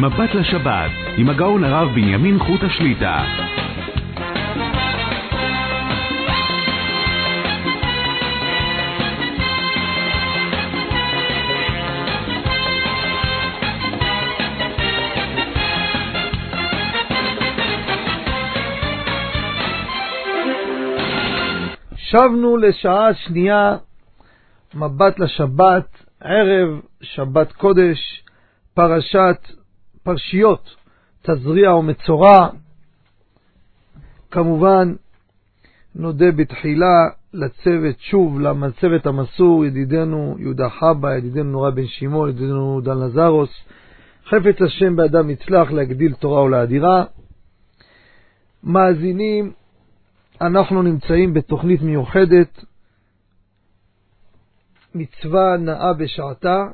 מבט לשבת, עם הגאון הרב בנימין חוט השליטה. שבנו לשעה שנייה, מבט לשבת, ערב שבת קודש, פרשת, פרשיות, תזריע ומצורע. כמובן, נודה בתחילה לצוות, שוב, לצוות המסור, ידידנו יהודה חבא, ידידנו נורא בן שמעון, ידידנו דן לזרוס. חפץ השם באדם יצלח להגדיל תורה ולאדירה. מאזינים אנחנו נמצאים בתוכנית מיוחדת, מצווה נאה בשעתה.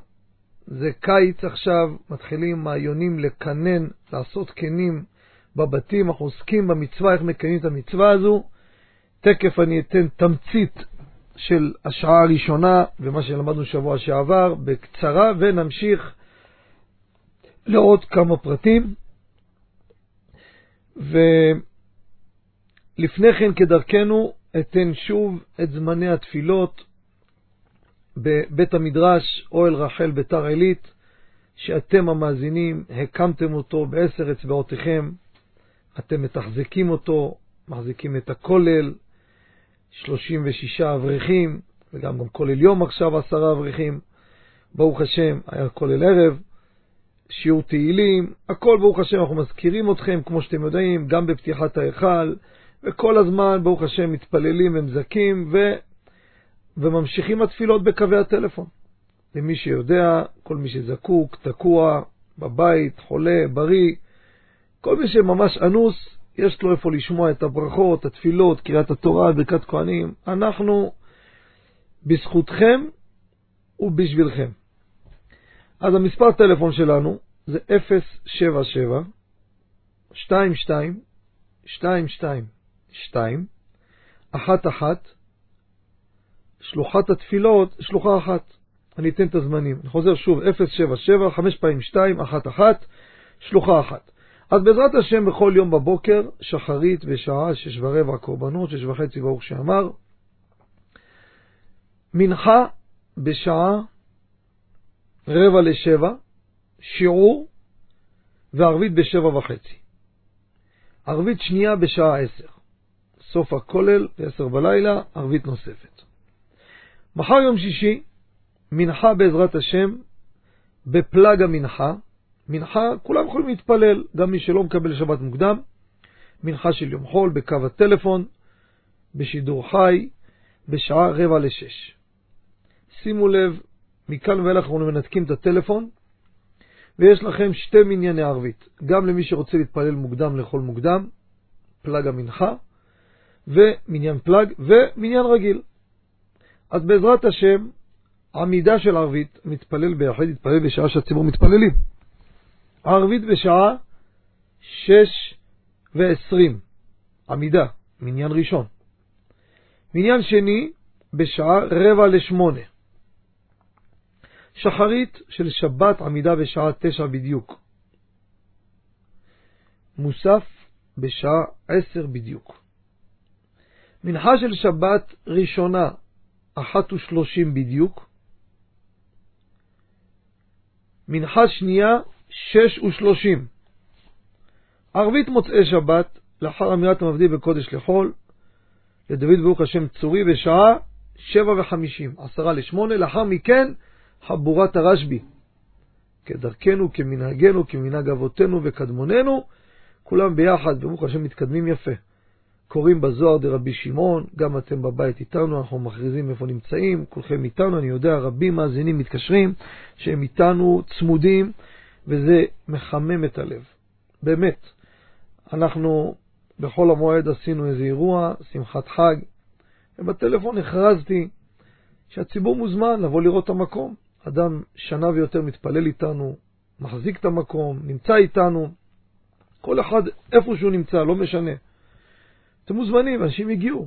זה קיץ עכשיו, מתחילים מעיונים לקנן, לעשות קנים בבתים, אנחנו עוסקים במצווה, איך מקיימים את המצווה הזו. תכף אני אתן תמצית של השעה הראשונה ומה שלמדנו שבוע שעבר בקצרה, ונמשיך לעוד כמה פרטים. ו... לפני כן, כדרכנו, אתן שוב את זמני התפילות בבית המדרש, אוהל רחל ביתר עילית, שאתם המאזינים הקמתם אותו בעשר אצבעותיכם, אתם מתחזקים אותו, מחזיקים את הכולל, 36 אברכים, וגם גם כולל יום עכשיו עשרה אברכים. ברוך השם, היה כולל ערב, שיעור תהילים, הכל ברוך השם, אנחנו מזכירים אתכם, כמו שאתם יודעים, גם בפתיחת ההיכל, וכל הזמן, ברוך השם, מתפללים ומזכים, ו... וממשיכים התפילות בקווי הטלפון. למי שיודע, כל מי שזקוק, תקוע, בבית, חולה, בריא, כל מי שממש אנוס, יש לו איפה לשמוע את הברכות, התפילות, קריאת התורה, ברכת כהנים. אנחנו בזכותכם ובשבילכם. אז המספר טלפון שלנו זה 077 22 22 שתיים, אחת אחת, שלוחת התפילות, שלוחה אחת. אני אתן את הזמנים. אני חוזר שוב, 077, 5 פעמים 2, 1 1, שלוחה אחת. אז בעזרת השם בכל יום בבוקר, שחרית בשעה שש ורבע קורבנות, שש וחצי ברוך שאמר, מנחה בשעה רבע לשבע, שיעור, וערבית בשבע וחצי. ערבית שנייה בשעה עשר. סוף הכולל, ב-10 בלילה, ערבית נוספת. מחר יום שישי, מנחה בעזרת השם, בפלג המנחה. מנחה, כולם יכולים להתפלל, גם מי שלא מקבל שבת מוקדם. מנחה של יום חול בקו הטלפון, בשידור חי, בשעה רבע לשש. שימו לב, מכאן ואילך אנחנו מנתקים את הטלפון, ויש לכם שתי מנייני ערבית, גם למי שרוצה להתפלל מוקדם לאכול מוקדם, פלג המנחה, ומניין פלאג ומניין רגיל. אז בעזרת השם, עמידה של ערבית, מתפלל ביחד, יתפלל בשעה שהציבור מתפללים. ערבית בשעה 6 ו-20, עמידה, מניין ראשון. מניין שני, בשעה רבע לשמונה. שחרית של שבת, עמידה בשעה תשע בדיוק. מוסף בשעה עשר בדיוק. מנחה של שבת ראשונה, אחת ושלושים בדיוק. מנחה שנייה, שש ושלושים. ערבית מוצאי שבת, לאחר אמירת המבדיל בקודש לחול, לדוד ברוך השם צורי בשעה שבע וחמישים, עשרה לשמונה, לאחר מכן חבורת הרשב"י. כדרכנו, כמנהגנו, כמנהג אבותינו וקדמוננו, כולם ביחד, ברוך השם מתקדמים יפה. קוראים בזוהר דרבי שמעון, גם אתם בבית איתנו, אנחנו מכריזים איפה נמצאים, כולכם איתנו, אני יודע, רבים מאזינים מתקשרים, שהם איתנו צמודים, וזה מחמם את הלב. באמת, אנחנו בחול המועד עשינו איזה אירוע, שמחת חג, ובטלפון הכרזתי שהציבור מוזמן לבוא לראות את המקום. אדם שנה ויותר מתפלל איתנו, מחזיק את המקום, נמצא איתנו, כל אחד איפה שהוא נמצא, לא משנה. אתם מוזמנים, אנשים הגיעו.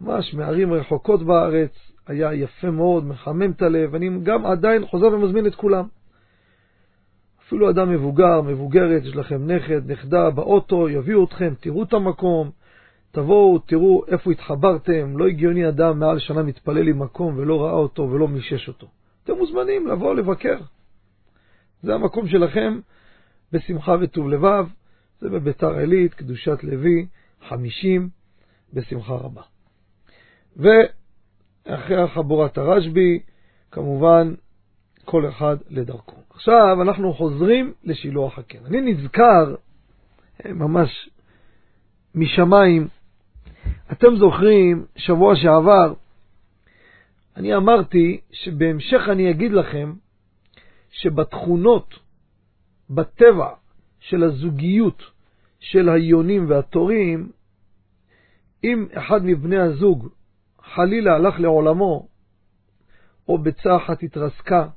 ממש מערים רחוקות בארץ, היה יפה מאוד, מחמם את הלב, אני גם עדיין חוזר ומזמין את כולם. אפילו אדם מבוגר, מבוגרת, יש לכם נכד, נכדה באוטו, יביאו אתכם, תראו את המקום, תבואו, תראו איפה התחברתם. לא הגיוני אדם מעל שנה מתפלל עם מקום ולא ראה אותו ולא מישש אותו. אתם מוזמנים לבוא לבקר. זה המקום שלכם בשמחה וטוב לבב. זה בביתר עילית, קדושת לוי, 50, בשמחה רבה. ואחרי חבורת הרשב"י, כמובן, כל אחד לדרכו. עכשיו אנחנו חוזרים לשילוח הקן. אני נזכר, אה, ממש משמיים, אתם זוכרים, שבוע שעבר, אני אמרתי שבהמשך אני אגיד לכם שבתכונות, בטבע של הזוגיות של היונים והתורים, אם אחד מבני הזוג חלילה הלך לעולמו, או ביצה אחת התרסקה,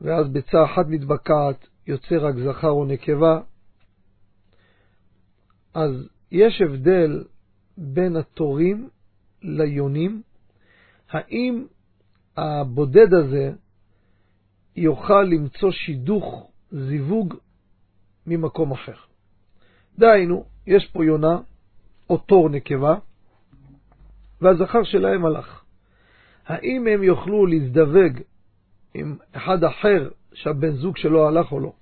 ואז ביצה אחת מתבקעת, יוצא רק זכר או נקבה, אז יש הבדל בין התורים ליונים, האם הבודד הזה יוכל למצוא שידוך, זיווג, ממקום אחר. דהיינו, יש פה יונה, או תור נקבה, והזכר שלהם הלך. האם הם יוכלו להזדווג עם אחד אחר שהבן זוג שלו הלך או לא?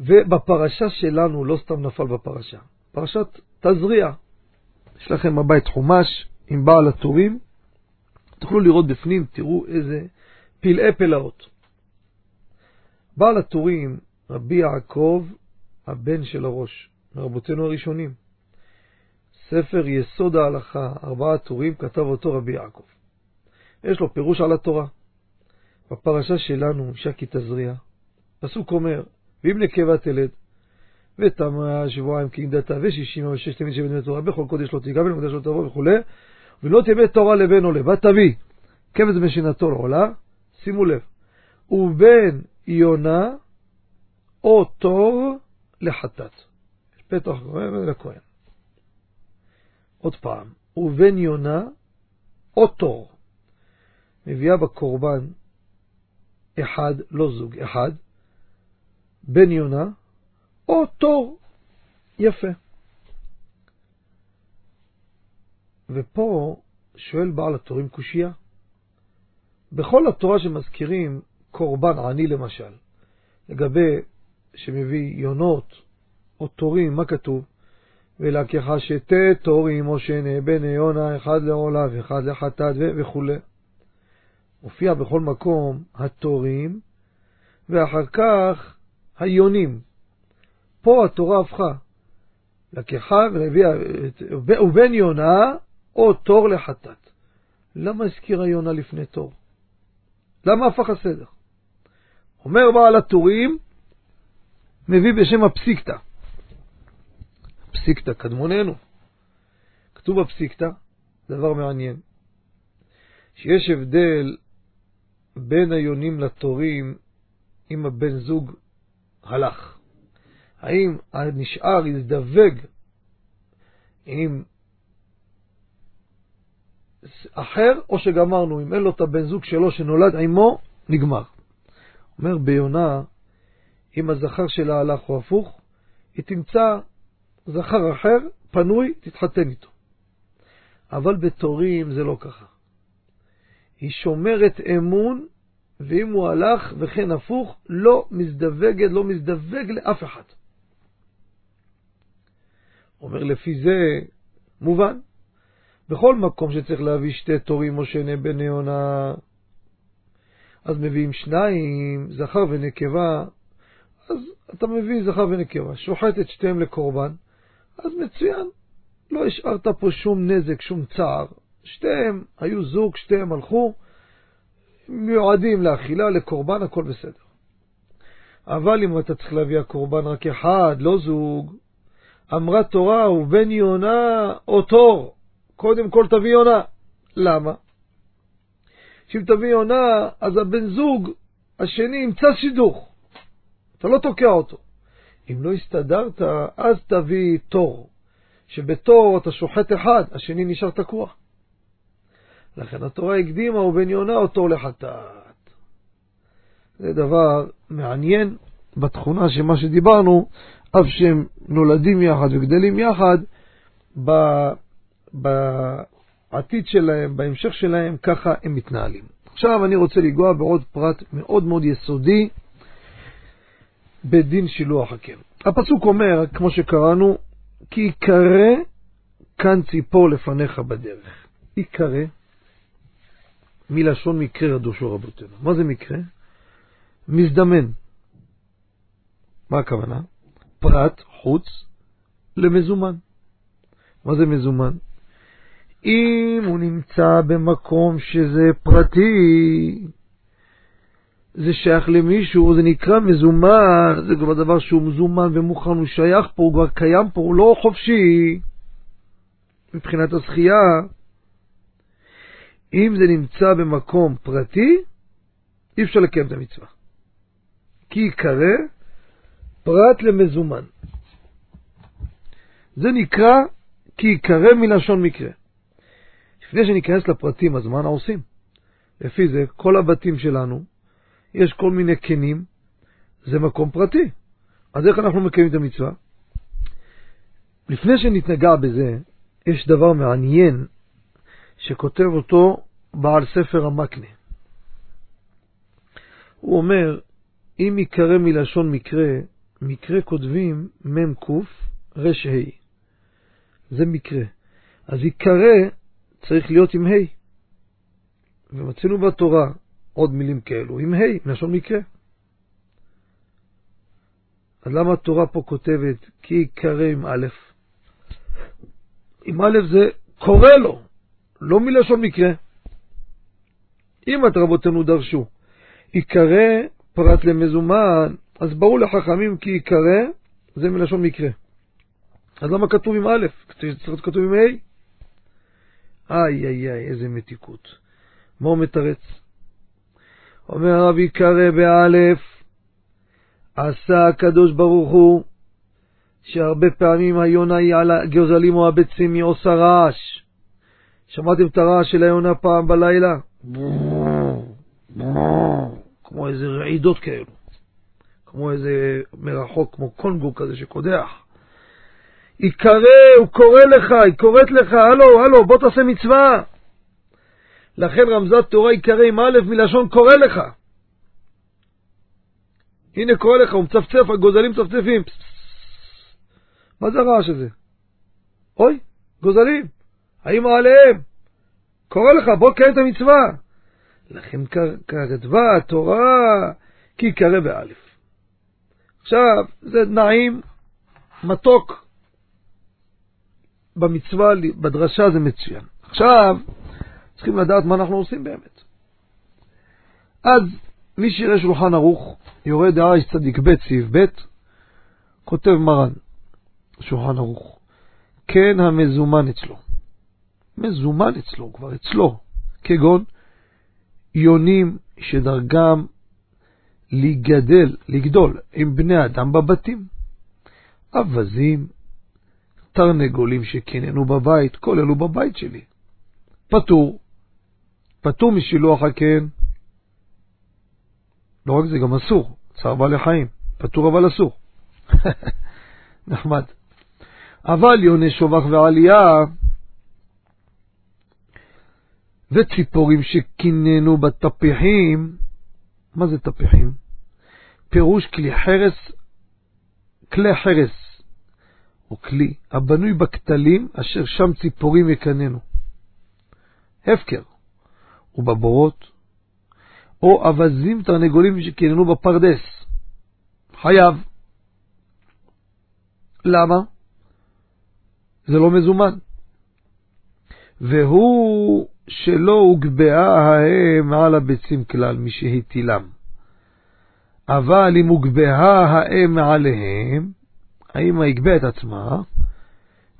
ובפרשה שלנו, לא סתם נפל בפרשה, פרשת תזריע. יש לכם בבית חומש עם בעל הטורים, תוכלו לראות בפנים, תראו איזה פלאי פלאות. בעל הטורים, רבי יעקב, הבן של הראש, מרבותינו הראשונים. ספר יסוד ההלכה, ארבעה טורים, כתב אותו רבי יעקב. יש לו פירוש על התורה. בפרשה שלנו, שקי תזריע, פסוק אומר, ואם נקבה תלד, ותמה שבועיים כנדתה, ושישים ושש תמיד שבן תורה, בכל קודש לא תיגע, ולמקדש לא תבוא וכו', ולא תהיה תורה לבן עולה, ותביא כבש משנתו לעולה, שימו לב, ובן יונה או תור לחטאת. פתח לכהן. עוד פעם, ובן יונה או תור. מביאה בקורבן אחד, לא זוג, אחד, בן יונה או תור. יפה. ופה שואל בעל התורים קושייה. בכל התורה שמזכירים קורבן עני למשל, לגבי שמביא יונות או תורים, מה כתוב? ולקחה שתי תורים או שני בני יונה, אחד לעולה ואחד לחטאת וכו'. מופיע בכל מקום התורים, ואחר כך היונים. פה התורה הפכה. לקחה והביאה, ובן יונה או תור לחטאת. למה הזכירה יונה לפני תור? למה הפך הסדר? אומר בעל הטורים, מביא בשם הפסיקתא. פסיקתא, קדמוננו. כתוב בפסיקתא, דבר מעניין, שיש הבדל בין היונים לתורים אם הבן זוג הלך. האם הנשאר יזדווג עם אחר, או שגמרנו, אם אין לו את הבן זוג שלו שנולד עמו, נגמר. אומר ביונה, אם הזכר שלה הלך או הפוך, היא תמצא זכר אחר, פנוי, תתחתן איתו. אבל בתורים זה לא ככה. היא שומרת אמון, ואם הוא הלך וכן הפוך, לא מזדווגת, לא מזדווג לאף אחד. אומר לפי זה, מובן, בכל מקום שצריך להביא שתי תורים או שני בני עונה, אז מביאים שניים, זכר ונקבה, אז אתה מביא זכר ונקבה, שוחט את שתיהם לקורבן, אז מצוין, לא השארת פה שום נזק, שום צער. שתיהם היו זוג, שתיהם הלכו, מיועדים לאכילה, לקורבן, הכל בסדר. אבל אם אתה צריך להביא הקורבן רק אחד, לא זוג, אמרה תורה, ובן יונה או תור, קודם כל תביא יונה. למה? שאם תביא יונה, אז הבן זוג השני ימצא שידוך. אתה לא תוקע אותו. אם לא הסתדרת, אז תביא תור, שבתור אתה שוחט אחד, השני נשאר תקוע. לכן התורה הקדימה, ובן יונה או תור לחטאת. זה דבר מעניין בתכונה שמה שדיברנו, אף שהם נולדים יחד וגדלים יחד, בעתיד שלהם, בהמשך שלהם, ככה הם מתנהלים. עכשיו אני רוצה לנגוע בעוד פרט מאוד מאוד יסודי בדין שילוח הקן. הפסוק אומר, כמו שקראנו, כי יקרא כאן ציפור לפניך בדרך. יקרא, מלשון מקרה רדושו רבותינו. מה זה מקרה? מזדמן. מה הכוונה? פרט חוץ למזומן. מה זה מזומן? אם הוא נמצא במקום שזה פרטי, זה שייך למישהו, זה נקרא מזומן, זה כבר דבר שהוא מזומן ומוכן, הוא שייך פה, הוא כבר קיים פה, הוא לא חופשי מבחינת הזכייה. אם זה נמצא במקום פרטי, אי אפשר לקיים את המצווה. כי יקרא פרט למזומן. זה נקרא כי יקרא מלשון מקרה. לפני שניכנס לפרטים, אז מה אנחנו עושים? לפי זה, כל הבתים שלנו, יש כל מיני קנים, זה מקום פרטי. אז איך אנחנו מקיימים את המצווה? לפני שנתנגע בזה, יש דבר מעניין שכותב אותו בעל ספר המקנה. הוא אומר, אם ייקרא מלשון מקרה, מקרה כותבים מ"ק ר"ה. זה מקרה. אז ייקרא צריך להיות עם ה'. ומצאנו בתורה עוד מילים כאלו, עם ה', מלשון מקרה. אז למה התורה פה כותבת כי יקרא עם א'? עם א' זה קורא לו, לא מלשון מקרה. אם את רבותינו דרשו, יקרא פרט למזומן, אז ברור לחכמים כי יקרא זה מלשון מקרה. אז למה כתוב עם א'? צריך להיות כתוב עם ה'? איי איי איי, איזה מתיקות. מה הוא מתרץ? אומר הרב יקרא באלף, עשה הקדוש ברוך הוא, שהרבה פעמים היונה היא על הגוזלים או הביצים, היא עושה רעש. שמעתם את הרעש של היונה פעם בלילה? כמו איזה רעידות כאלו. כמו איזה מרחוק, כמו קונגו כזה שקודח. יקרא, הוא קורא לך, היא קוראת לך, הלו, הלו, בוא תעשה מצווה. לכן רמזת תורה יקרא עם א' מלשון קורא לך. הנה קורא לך, הוא מצפצף, הגוזלים מצפצפים. מה זה הרעש הזה? אוי, גוזלים, האמא עליהם. קורא לך, בוא קיים את המצווה. לכן כתבה התורה כי יקרא באלף. עכשיו, זה נעים, מתוק, במצווה, בדרשה זה מצוין. עכשיו, צריכים לדעת מה אנחנו עושים באמת. אז מי שיראה שולחן ערוך, יורד דעה צדיק ב' סעיף ב', כותב מרן, שולחן ערוך, כן המזומן אצלו. מזומן אצלו, כבר אצלו, כגון יונים שדרגם לגדל, לגדול עם בני אדם בבתים, אווזים, תרנגולים שקיננו בבית, כל אלו בבית שלי. פטור, פטור משילוח הקן. לא רק זה, גם אסור, צער בעלי חיים, פטור אבל אסור. נחמד. אבל יוני שובח ועלייה וציפורים שקיננו בטפיחים, מה זה טפיחים? פירוש כלי חרס, כלי חרס או כלי הבנוי בכתלים אשר שם ציפורים יקננו. הפקר, ובבורות, או אווזים תרנגולים שקיננו בפרדס. חייב. למה? זה לא מזומן. והוא שלא הוגבהה האם על הביצים כלל, מי שהטילם. אבל אם הוגבהה האם מעליהם, האמא הגבה את עצמה,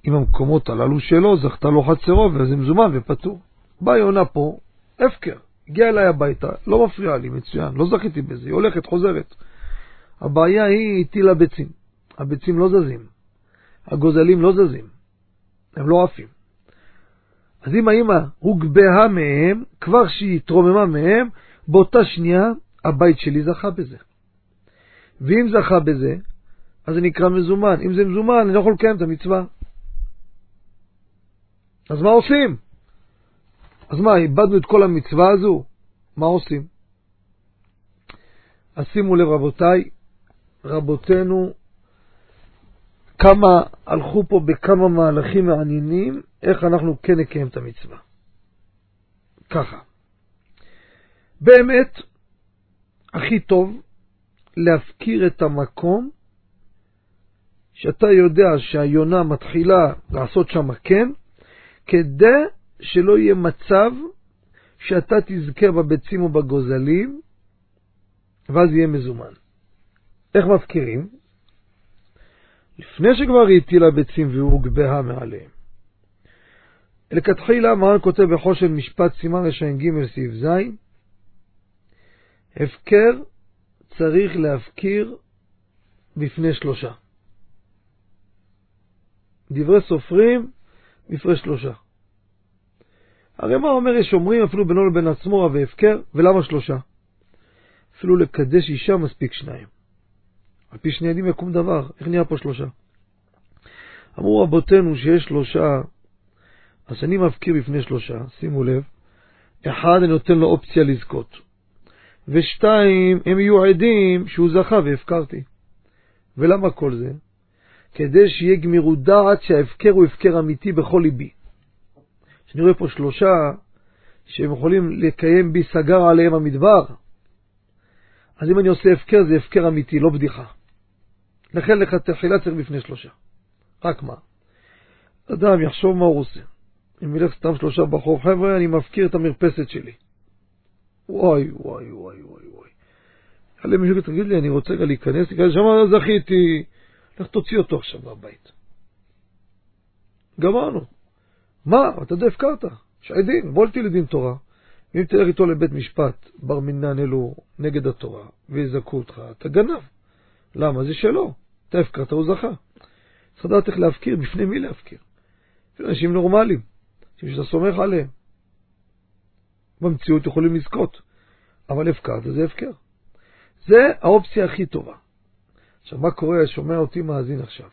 עם המקומות הללו שלו, זכתה לו חצרו, וזה מזומן ופטור. באה יונה פה, הפקר, הגיעה אליי הביתה, לא מפריעה לי, מצוין, לא זכיתי בזה, היא הולכת, חוזרת. הבעיה היא הטילה ביצים. הביצים לא זזים, הגוזלים לא זזים, הם לא עפים. אז אם האמא הוגבהה מהם, כבר שהיא התרוממה מהם, באותה שנייה הבית שלי זכה בזה. ואם זכה בזה, אז זה נקרא מזומן. אם זה מזומן, אני לא יכול לקיים את המצווה. אז מה עושים? אז מה, איבדנו את כל המצווה הזו? מה עושים? אז שימו לב, רבותיי, רבותינו, כמה הלכו פה בכמה מהלכים מעניינים, איך אנחנו כן נקיים את המצווה. ככה. באמת, הכי טוב להפקיר את המקום שאתה יודע שהיונה מתחילה לעשות שם כן, כדי שלא יהיה מצב שאתה תזכה בביצים ובגוזלים, ואז יהיה מזומן. איך מפקירים? לפני שכבר היא הטילה ביצים והוגבהה מעליהם. לכתחילה מרן כותב בחושן משפט סימן רש"ג סעיף ז', הפקר צריך להפקיר בפני שלושה. דברי סופרים בפני שלושה. הרי מה אומר יש אומרים אפילו בינו לבין עצמו רב והפקר, ולמה שלושה? אפילו לקדש אישה מספיק שניים. על פי שני עדים יקום דבר, איך נהיה פה שלושה? אמרו רבותינו שיש שלושה, אז אני מפקיר בפני שלושה, שימו לב, אחד אני נותן לו אופציה לזכות, ושתיים, הם יהיו עדים שהוא זכה והפקרתי. ולמה כל זה? כדי שיהיה גמירות דעת שההפקר הוא הפקר אמיתי בכל ליבי. שאני רואה פה שלושה שהם יכולים לקיים בי סגר עליהם המדבר, אז אם אני עושה הפקר זה הפקר אמיתי, לא בדיחה. לכן לכתחילה צריך בפני שלושה. רק מה? אדם יחשוב מה הוא עושה. אם ילך סתם שלושה בחור, חבר'ה, אני מפקיר את המרפסת שלי. וואי, וואי, וואי, וואי, וואי. יעלה מישהו תגיד לי, אני רוצה רגע להיכנס, שם זכיתי. לך תוציא אותו עכשיו מהבית. גמרנו. מה? אתה יודע, הפקרת. יש עדים, בוא איתי לדין תורה. אם תלך איתו לבית משפט, בר מינן אלו נגד התורה, ויזכו אותך, אתה גנב. למה? זה שלו. אתה הפקרת, הוא זכה. צריך לדעת איך להפקיר, בפני מי להפקיר. אנשים נורמליים, אנשים שאתה סומך עליהם. במציאות יכולים לזכות, אבל הפקרת זה הפקר. זה האופציה הכי טובה. עכשיו, מה קורה? שומע אותי מאזין עכשיו.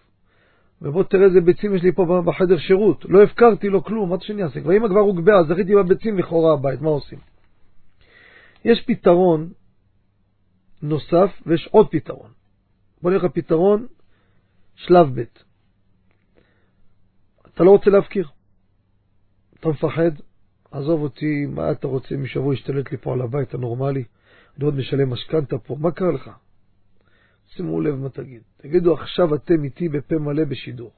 ובוא תראה איזה ביצים יש לי פה בחדר שירות. לא הפקרתי לו כלום, מה שאני אעשה? ואמא כבר הוגבעה, זכיתי בביצים לכאורה הבית, מה עושים? יש פתרון נוסף ויש עוד פתרון. בוא נלך לפתרון שלב ב'. אתה לא רוצה להפקיר. אתה מפחד, עזוב אותי, מה אתה רוצה, מי שיבוא ישתלט לי פה על הבית הנורמלי, אני עוד משלם משכנתה פה, מה קרה לך? שימו לב מה תגיד. תגידו, עכשיו אתם איתי בפה מלא בשידור.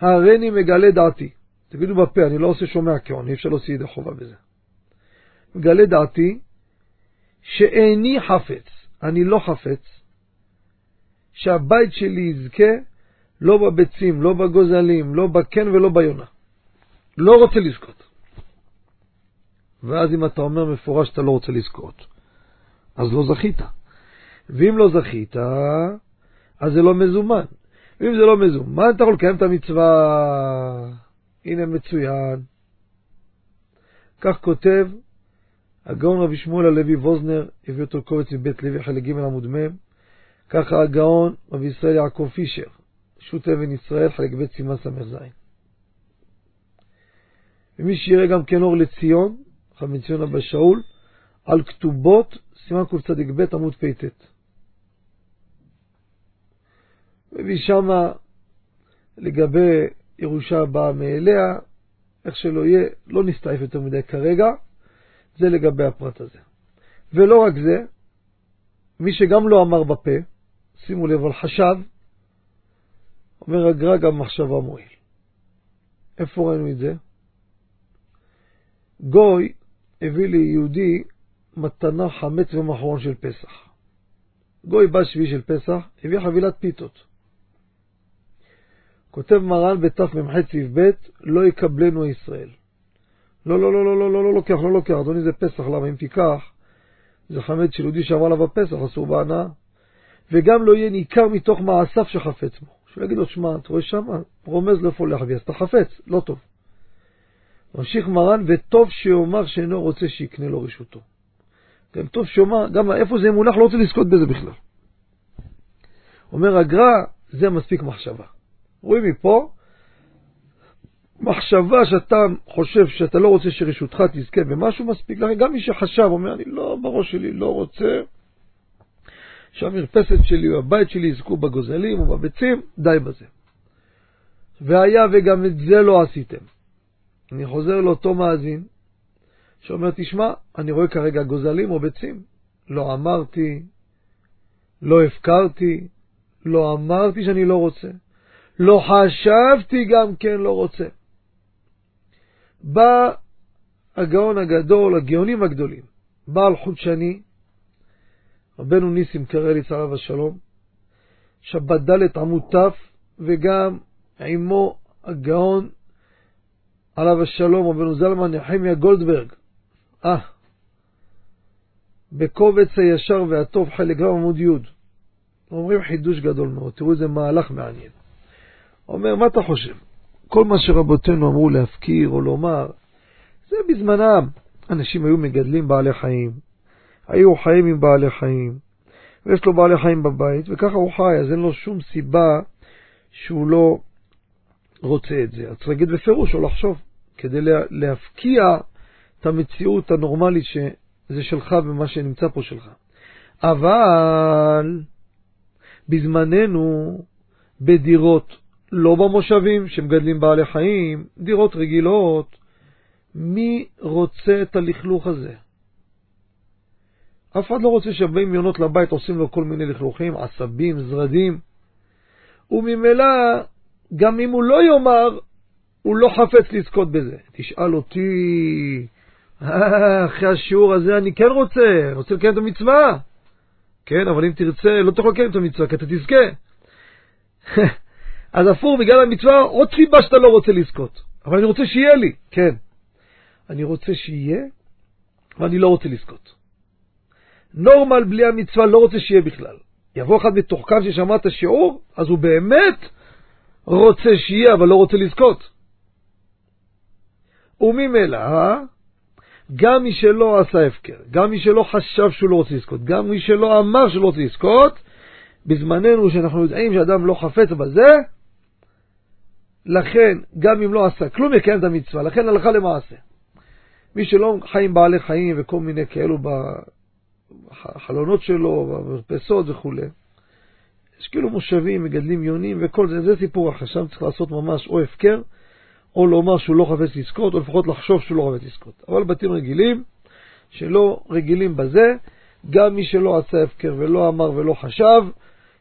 הריני מגלה דעתי. תגידו בפה, אני לא עושה שומע כהון, אי אפשר להוציא ידי חובה בזה. מגלה דעתי שאיני חפץ, אני לא חפץ, שהבית שלי יזכה לא בביצים, לא בגוזלים, לא בקן ולא ביונה. לא רוצה לזכות. ואז אם אתה אומר מפורש שאתה לא רוצה לזכות, אז לא זכית. ואם לא זכית, אז זה לא מזומן. ואם זה לא מזומן, אתה יכול לקיים את המצווה. הנה מצוין. כך כותב הגאון רבי שמואל הלוי ווזנר, הביא אותו קובץ מבית לוי חלק ג' עמוד מ', ככה הגאון רבי ישראל יעקב פישר, שו"ת אבן ישראל חלק ב' סימן ס"ז. ומי שיראה גם כן אור לציון, חמי ציון אבא שאול, על כתובות, סימן קצ"ב עמוד פט. מביא שמה לגבי ירושה הבאה מאליה, איך שלא יהיה, לא נסתעף יותר מדי כרגע, זה לגבי הפרט הזה. ולא רק זה, מי שגם לא אמר בפה, שימו לב, אבל חשב, אומר הגר"א גם מחשבה מועיל. איפה ראינו את זה? גוי הביא ליהודי מתנה חמץ ומחרון של פסח. גוי בא שביעי של פסח, הביא חבילת פיתות. כותב מרן בתמ"ח סעיף ב', לא יקבלנו ישראל. לא, לא, לא, לא, לא, לא, לא לוקח, לא לוקח, אדוני זה פסח, למה אם תיקח, זה חמץ של יהודי שעבר עליו הפסח, אסור בהנאה. וגם לא יהיה ניכר מתוך מעשיו שחפץ בו. שהוא יגיד לו, שמע, אתה רואה שמה, רומז לאיפה הולך אבי, אז אתה חפץ, לא טוב. ממשיך מרן, וטוב שיאמר שאינו רוצה שיקנה לו רשותו. גם טוב שומע, גם איפה זה מונח, לא רוצה לזכות בזה בכלל. אומר הגר"א, זה מספיק מחשבה. רואים מפה, מחשבה שאתה חושב שאתה לא רוצה שרשותך תזכה במשהו, מספיק לכם. גם מי שחשב, אומר, אני לא, בראש שלי לא רוצה שהמרפסת שלי או הבית שלי יזכו בגוזלים או בביצים, די בזה. והיה וגם את זה לא עשיתם. אני חוזר לאותו מאזין, שאומר, תשמע, אני רואה כרגע גוזלים או ביצים. לא אמרתי, לא הפקרתי, לא אמרתי שאני לא רוצה, לא חשבתי גם כן לא רוצה. בא הגאון הגדול, הגאונים הגדולים, בעל חודשני, רבנו ניסים קרליץ עליו השלום, שבת ד' עמוד ת', וגם עמו הגאון עליו השלום, רבנו זלמן נחמיה גולדברג. אה, בקובץ הישר והטוב, חלק ג' עמוד י', אומרים חידוש גדול מאוד, תראו איזה מהלך מעניין. אומר, מה אתה חושב? כל מה שרבותינו אמרו להפקיר או לומר, זה בזמנם. אנשים היו מגדלים בעלי חיים, היו חיים עם בעלי חיים, ויש לו בעלי חיים בבית, וככה הוא חי, אז אין לו שום סיבה שהוא לא רוצה את זה. אז צריך להגיד בפירוש או לחשוב, כדי להפקיע את המציאות הנורמלית שזה שלך ומה שנמצא פה שלך. אבל בזמננו, בדירות לא במושבים שמגדלים בעלי חיים, דירות רגילות, מי רוצה את הלכלוך הזה? אף אחד לא רוצה שבאים יונות לבית עושים לו כל מיני לכלוכים, עשבים, זרדים, וממילא, גם אם הוא לא יאמר, הוא לא חפץ לזכות בזה. תשאל אותי, אה, אחרי השיעור הזה אני כן רוצה, רוצה לקיים את המצווה. כן, אבל אם תרצה, לא תוכל לקיים את המצווה, כי אתה תזכה. אז הפוך, בגלל המצווה, עוד סיבה שאתה לא רוצה לזכות. אבל אני רוצה שיהיה לי, כן. אני רוצה שיהיה, ואני לא רוצה לזכות. נורמל בלי המצווה לא רוצה שיהיה בכלל. יבוא אחד מתוחכם ששמע את השיעור, אז הוא באמת רוצה שיהיה, אבל לא רוצה לזכות. וממילא, גם מי שלא עשה הפקר, גם מי שלא חשב שהוא לא רוצה לזכות, גם מי שלא אמר שהוא לא רוצה לזכות, בזמננו שאנחנו יודעים שאדם לא חפץ בזה, לכן, גם אם לא עשה כלום, יקיים את המצווה. לכן הלכה למעשה. מי שלא חי עם בעלי חיים וכל מיני כאלו בחלונות שלו, במרפסות וכו', יש כאילו מושבים, מגדלים יונים וכל זה, זה סיפור אחר. שם צריך לעשות ממש או הפקר, או לומר שהוא לא חפץ לזכות, או לפחות לחשוב שהוא לא חפץ לזכות. אבל בתים רגילים, שלא רגילים בזה, גם מי שלא עשה הפקר ולא אמר ולא חשב,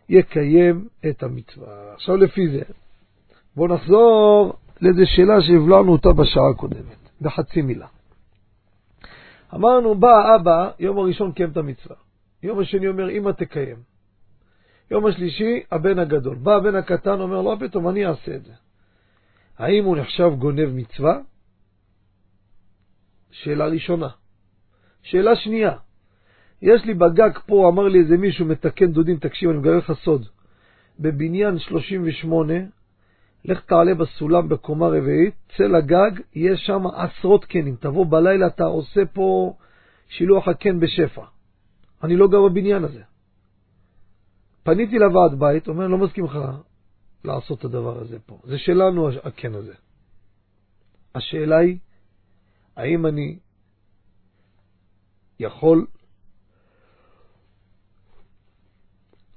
יקיים את המצווה. עכשיו לפי זה, בואו נחזור לאיזו שאלה שהבלענו אותה בשעה הקודמת, בחצי מילה. אמרנו, בא האבא, יום הראשון קיים את המצווה. יום השני אומר, אמא תקיים. יום השלישי, הבן הגדול. בא הבן הקטן, אומר, לא פתאום, אני אעשה את זה. האם הוא נחשב גונב מצווה? שאלה ראשונה. שאלה שנייה, יש לי בגג פה, אמר לי איזה מישהו מתקן דודים, תקשיב, אני מגלה לך סוד. בבניין 38, לך תעלה בסולם בקומה רביעית, צא לגג, יש שם עשרות קנים. תבוא בלילה, אתה עושה פה שילוח הקן בשפע. אני לא גר בבניין הזה. פניתי לוועד בית, אומר, לא מסכים לך לעשות את הדבר הזה פה. זה שלנו הקן הזה. השאלה היא, האם אני יכול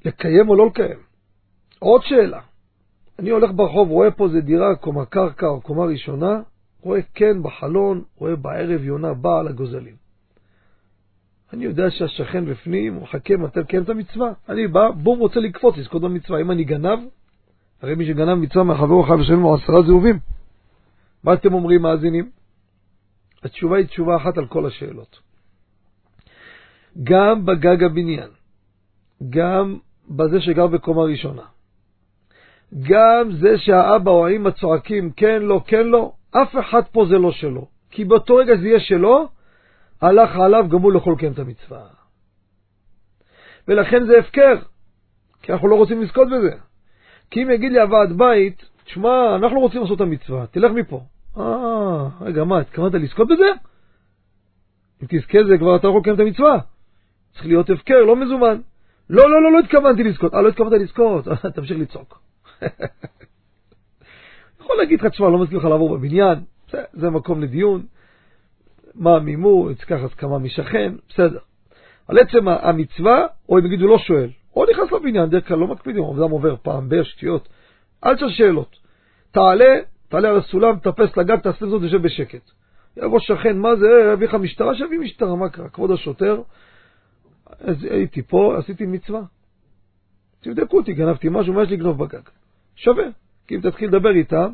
לקיים או לא לקיים? עוד שאלה, אני הולך ברחוב, רואה פה איזה דירה, קומה קרקע או קומה ראשונה, רואה כן בחלון, רואה בערב יונה באה על הגוזלים. אני יודע שהשכן בפנים, הוא מחכה מתי לקיים את המצווה. אני בא, בום, רוצה לקפוץ, לזכות במצווה. אם אני גנב, הרי מי שגנב מצווה מהחבר חייב לשלם לו עשרה זהובים. מה אתם אומרים, מאזינים? התשובה היא תשובה אחת על כל השאלות. גם בגג הבניין, גם בזה שגר בקומה ראשונה, גם זה שהאבא או האמא צועקים כן, לא, כן, לא, אף אחד פה זה לא שלו. כי באותו רגע זה יהיה שלו, הלך עליו, גם הוא לא יכול לקיים את המצווה. ולכן זה הפקר, כי אנחנו לא רוצים לזכות בזה. כי אם יגיד לי הוועד בית, תשמע, אנחנו רוצים לעשות את המצווה, תלך מפה. אה, רגע, מה, התכוונת לזכות בזה? אם תזכה זה כבר אתה יכול לקיים את המצווה. צריך להיות הפקר, לא מזומן. לא, לא, לא, לא התכוונתי לזכות. אה, לא התכוונת לזכות? תמשיך לצעוק. יכול להגיד לך, תשמע, לא מסכים לך לעבור בבניין, זה, זה מקום לדיון. מה המימור, יצטרך הסכמה משכן, בסדר. על עצם המצווה, או אם יגידו לא שואל, או נכנס לבניין, דרך כלל לא מקפידים, אדם עובר פעם בשטויות. אל תשאל שאלות. תעלה, תעלה על הסולם, תטפס לגג, תעשה זאת, תשב בשקט. יבוא שכן, מה זה, יביא לך משטרה, שיביא משטרה, מה קרה? כבוד השוטר, אז הייתי פה, עשיתי מצווה. תבדקו אותי, גנבתי משהו, מה יש לגנוב בגג? שווה. כי אם תתחיל לדבר איתם,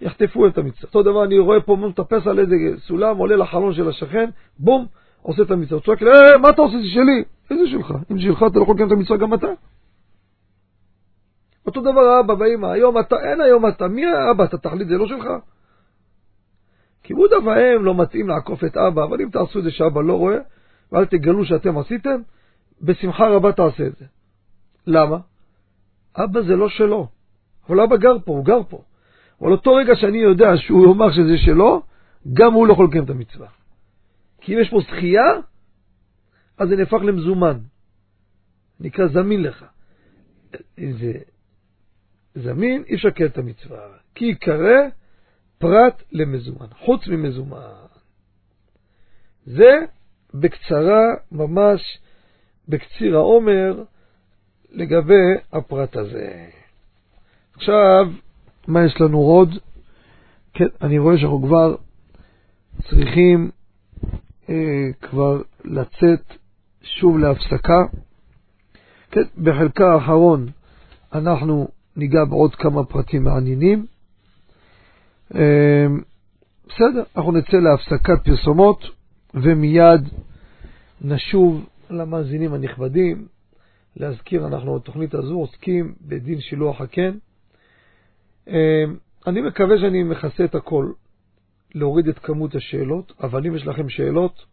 יחטפו את המצווה. אותו דבר, אני רואה פה מטפס על איזה סולם, עולה לחלון של השכן, בום, עושה את המצווה. צועק לי, אה, מה אתה עושה? זה שלי. איזה שלך? אם שלך, אתה לא יכול לקיים את המצווה גם אתה. אותו דבר האבא והאמא, היום אתה, אין היום אתה, מי האבא? אתה תחליט, זה לא שלך. כיבוד אב ואם לא מתאים לעקוף את אבא, אבל אם תעשו את זה שאבא לא רואה, ואל תגלו שאתם עשיתם, בשמחה רבה תעשה את זה. למה? אבא זה לא שלו, אבל אבא גר פה, הוא גר פה. אבל אותו רגע שאני יודע שהוא יאמר שזה שלו, גם הוא לא יכול לקיים את המצווה. כי אם יש פה זכייה, אז זה נהפך למזומן. נקרא זמין לך. אם זה זמין, אי אפשר לקיים את המצווה. כי יקרא פרט למזומן, חוץ ממזומן. זה בקצרה, ממש בקציר העומר, לגבי הפרט הזה. עכשיו, מה יש לנו עוד? כן, אני רואה שאנחנו כבר צריכים אה, כבר לצאת שוב להפסקה. כן, בחלקה האחרון אנחנו ניגע בעוד כמה פרטים מעניינים. אה, בסדר, אנחנו נצא להפסקת פרסומות ומיד נשוב למאזינים הנכבדים. להזכיר, אנחנו בתוכנית הזו עוסקים בדין שילוח הקן. אה, אני מקווה שאני מכסה את הכל, להוריד את כמות השאלות, אבל אם יש לכם שאלות,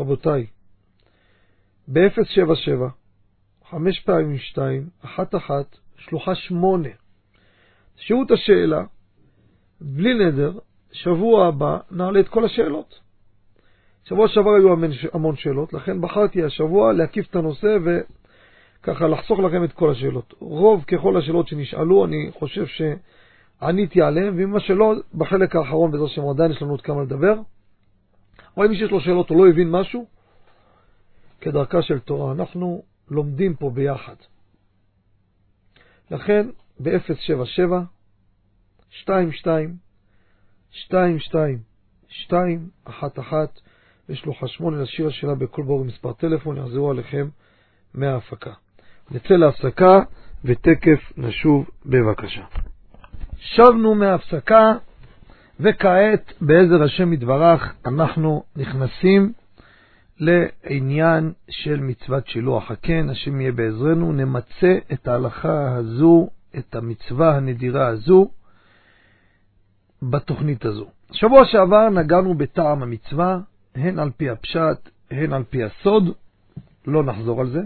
רבותיי, ב-077, 5 פעמים 2, 1 1, שלוחה 8. תשאירו את השאלה, בלי נדר, שבוע הבא נעלה את כל השאלות. שבוע שעבר היו המון שאלות, לכן בחרתי השבוע להקיף את הנושא וככה לחסוך לכם את כל השאלות. רוב ככל השאלות שנשאלו, אני חושב שעניתי עליהן, ומה שלא, בחלק האחרון, בעזרת השם עדיין יש לנו עוד כמה לדבר. אבל מי שיש לו שאלות או לא הבין משהו, כדרכה של תורה, אנחנו לומדים פה ביחד. לכן, ב-077, 22, 22, 2, 1, 1, יש לו חשמון לשיר השאלה בכל בור מספר טלפון, יחזרו עליכם מההפקה. נצא להפסקה ותקף נשוב בבקשה. שבנו מההפסקה וכעת בעזר השם יתברך אנחנו נכנסים לעניין של מצוות שילוח הקן, השם יהיה בעזרנו, נמצה את ההלכה הזו, את המצווה הנדירה הזו, בתוכנית הזו. שבוע שעבר נגענו בטעם המצווה, הן על פי הפשט, הן על פי הסוד, לא נחזור על זה.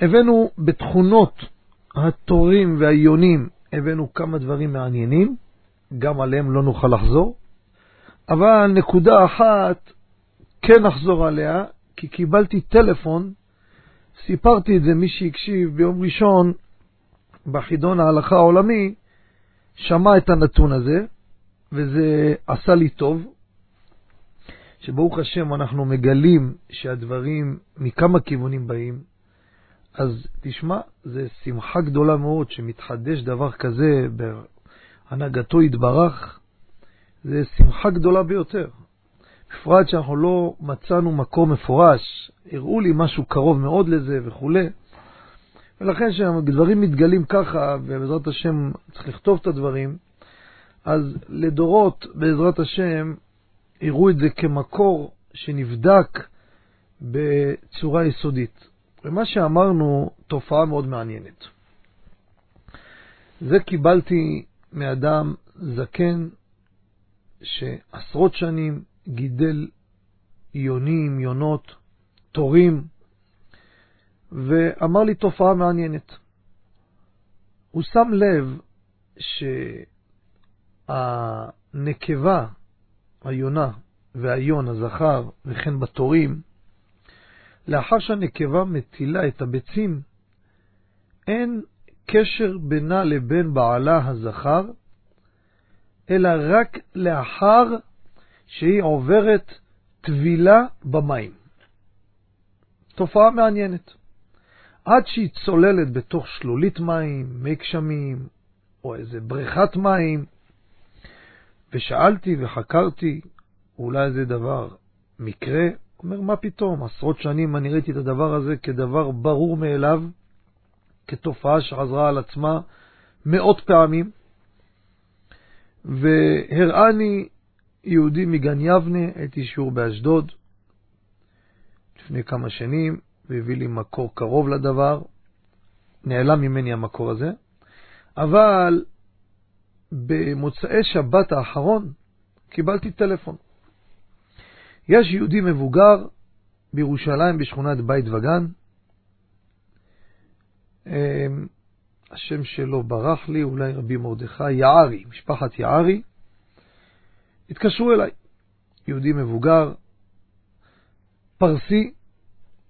הבאנו בתכונות התורים והיונים, הבאנו כמה דברים מעניינים, גם עליהם לא נוכל לחזור, אבל נקודה אחת כן נחזור עליה, כי קיבלתי טלפון, סיפרתי את זה, מי שהקשיב ביום ראשון בחידון ההלכה העולמי, שמע את הנתון הזה, וזה עשה לי טוב, שברוך השם אנחנו מגלים שהדברים מכמה כיוונים באים, אז תשמע, זו שמחה גדולה מאוד שמתחדש דבר כזה בהנהגתו יתברך, זו שמחה גדולה ביותר. בפרט שאנחנו לא מצאנו מקום מפורש, הראו לי משהו קרוב מאוד לזה וכולי. ולכן כשהדברים מתגלים ככה, ובעזרת השם צריך לכתוב את הדברים, אז לדורות, בעזרת השם, יראו את זה כמקור שנבדק בצורה יסודית. ומה שאמרנו, תופעה מאוד מעניינת. זה קיבלתי מאדם זקן שעשרות שנים גידל יונים, יונות, תורים, ואמר לי תופעה מעניינת. הוא שם לב שהנקבה היונה והיון הזכר, וכן בתורים, לאחר שהנקבה מטילה את הביצים, אין קשר בינה לבין בעלה הזכר, אלא רק לאחר שהיא עוברת טבילה במים. תופעה מעניינת. עד שהיא צוללת בתוך שלולית מים, מי גשמים, או איזה בריכת מים, ושאלתי וחקרתי, אולי זה דבר מקרה? אומר, מה פתאום? עשרות שנים אני ראיתי את הדבר הזה כדבר ברור מאליו, כתופעה שחזרה על עצמה מאות פעמים, והראני יהודי מגן יבנה, הייתי שיעור באשדוד לפני כמה שנים, והביא לי מקור קרוב לדבר, נעלם ממני המקור הזה, אבל במוצאי שבת האחרון קיבלתי טלפון. יש יהודי מבוגר בירושלים בשכונת בית וגן, אמ, השם שלו ברח לי, אולי רבי מרדכי, יערי, משפחת יערי, התקשרו אליי, יהודי מבוגר, פרסי,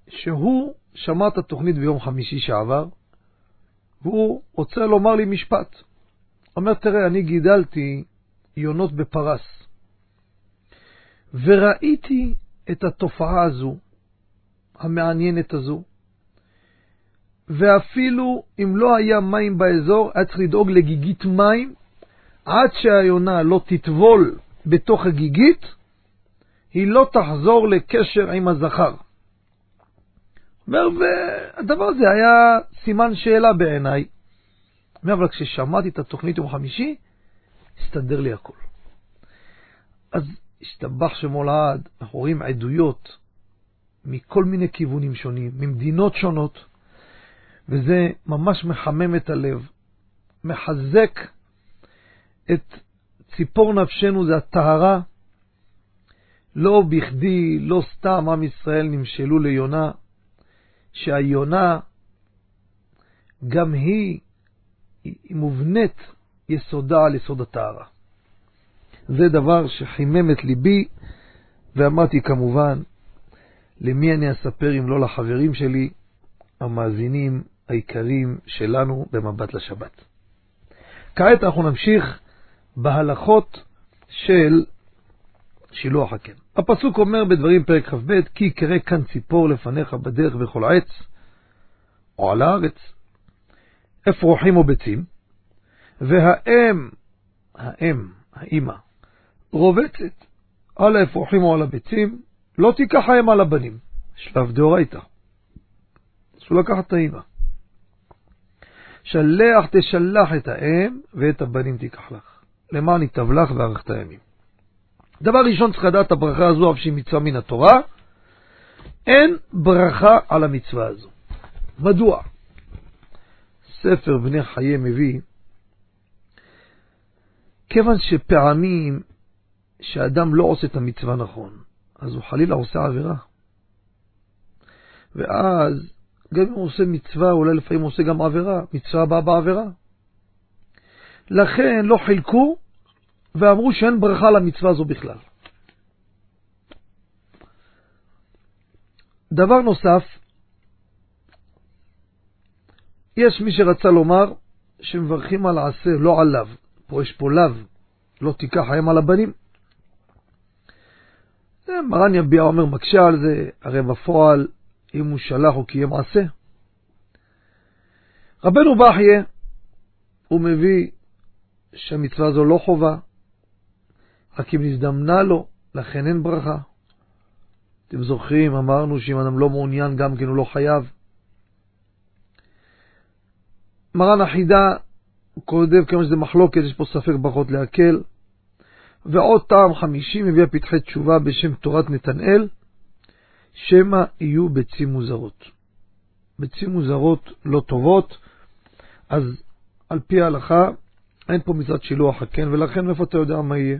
שהוא שמע את התוכנית ביום חמישי שעבר, והוא רוצה לומר לי משפט. אומר, תראה, אני גידלתי יונות בפרס, וראיתי את התופעה הזו, המעניינת הזו, ואפילו אם לא היה מים באזור, היה צריך לדאוג לגיגית מים עד שהיונה לא תטבול בתוך הגיגית, היא לא תחזור לקשר עם הזכר. אומר, והדבר הזה היה סימן שאלה בעיניי. אומר, אבל כששמעתי את התוכנית יום חמישי, הסתדר לי הכל. אז השתבח שמו לעד, אנחנו רואים עדויות מכל מיני כיוונים שונים, ממדינות שונות, וזה ממש מחמם את הלב, מחזק את ציפור נפשנו, זה הטהרה. לא בכדי, לא סתם עם ישראל נמשלו ליונה, שהיונה גם היא, היא מובנית יסודה על יסוד הטהרה. זה דבר שחימם את ליבי, ואמרתי כמובן, למי אני אספר אם לא לחברים שלי, המאזינים העיקריים שלנו במבט לשבת. כעת אנחנו נמשיך בהלכות של שילוח הקן. הפסוק אומר בדברים פרק כ"ב, כי יקרא כאן ציפור לפניך בדרך בכל עץ, או על הארץ, אפרוחים או ביצים, והאם, האם, האימא, רובצת על האפרוחים או על הביצים, לא תיקח האם על הבנים. שלב דאורייתא. אסור לקחת את האימא. שלח תשלח את האם ואת הבנים תיקח לך. למען ייטב לך וארכת הימים. דבר ראשון צריך לדעת את הברכה הזו, אף שהיא מצווה מן התורה, אין ברכה על המצווה הזו. מדוע? ספר בני חיי מביא, כיוון שפעמים שאדם לא עושה את המצווה נכון, אז הוא חלילה עושה עבירה. ואז, גם אם הוא עושה מצווה, אולי לפעמים הוא עושה גם עבירה, מצווה באה בעבירה. לכן לא חילקו ואמרו שאין ברכה למצווה הזו בכלל. דבר נוסף, יש מי שרצה לומר שמברכים על עשה, לא על לאו. פה יש פה לאו, לא תיקח האם על הבנים. מרן יביע אומר מקשה על זה, הרי בפועל, אם הוא שלח או קיים עשה. רבנו בחייה, הוא מביא שהמצווה הזו לא חובה, רק אם נזדמנה לו, לכן אין ברכה. אתם זוכרים, אמרנו שאם אדם לא מעוניין גם כן הוא לא חייב. מרן החידה, הוא כותב כמה שזה מחלוקת, יש פה ספק ברכות להקל. ועוד טעם חמישי מביא פתחי תשובה בשם תורת נתנאל, שמא יהיו ביצים מוזרות. ביצים מוזרות לא טובות, אז על פי ההלכה אין פה מצוות שילוח הקן, ולכן מאיפה אתה יודע מה יהיה?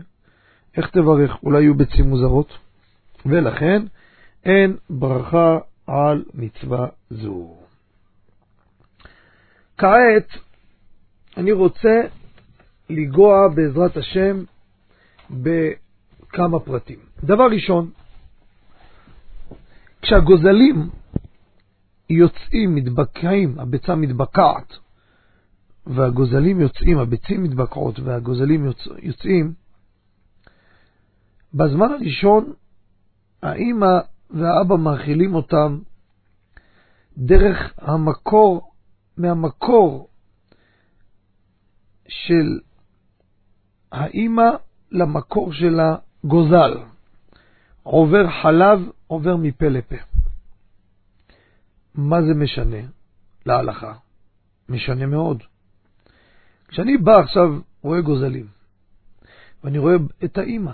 איך תברך? אולי יהיו ביצים מוזרות? ולכן אין ברכה על מצווה זו. כעת אני רוצה לנגוע בעזרת השם בכמה פרטים. דבר ראשון, כשהגוזלים יוצאים, מתבקעים, הביצה מתבקעת, והגוזלים יוצאים, הביצים מתבקעות והגוזלים יוצ... יוצאים, בזמן הראשון האימא והאבא מאכילים אותם דרך המקור, מהמקור של האימא למקור של הגוזל. עובר חלב, עובר מפה לפה. מה זה משנה להלכה? משנה מאוד. כשאני בא עכשיו, רואה גוזלים, ואני רואה את האימא.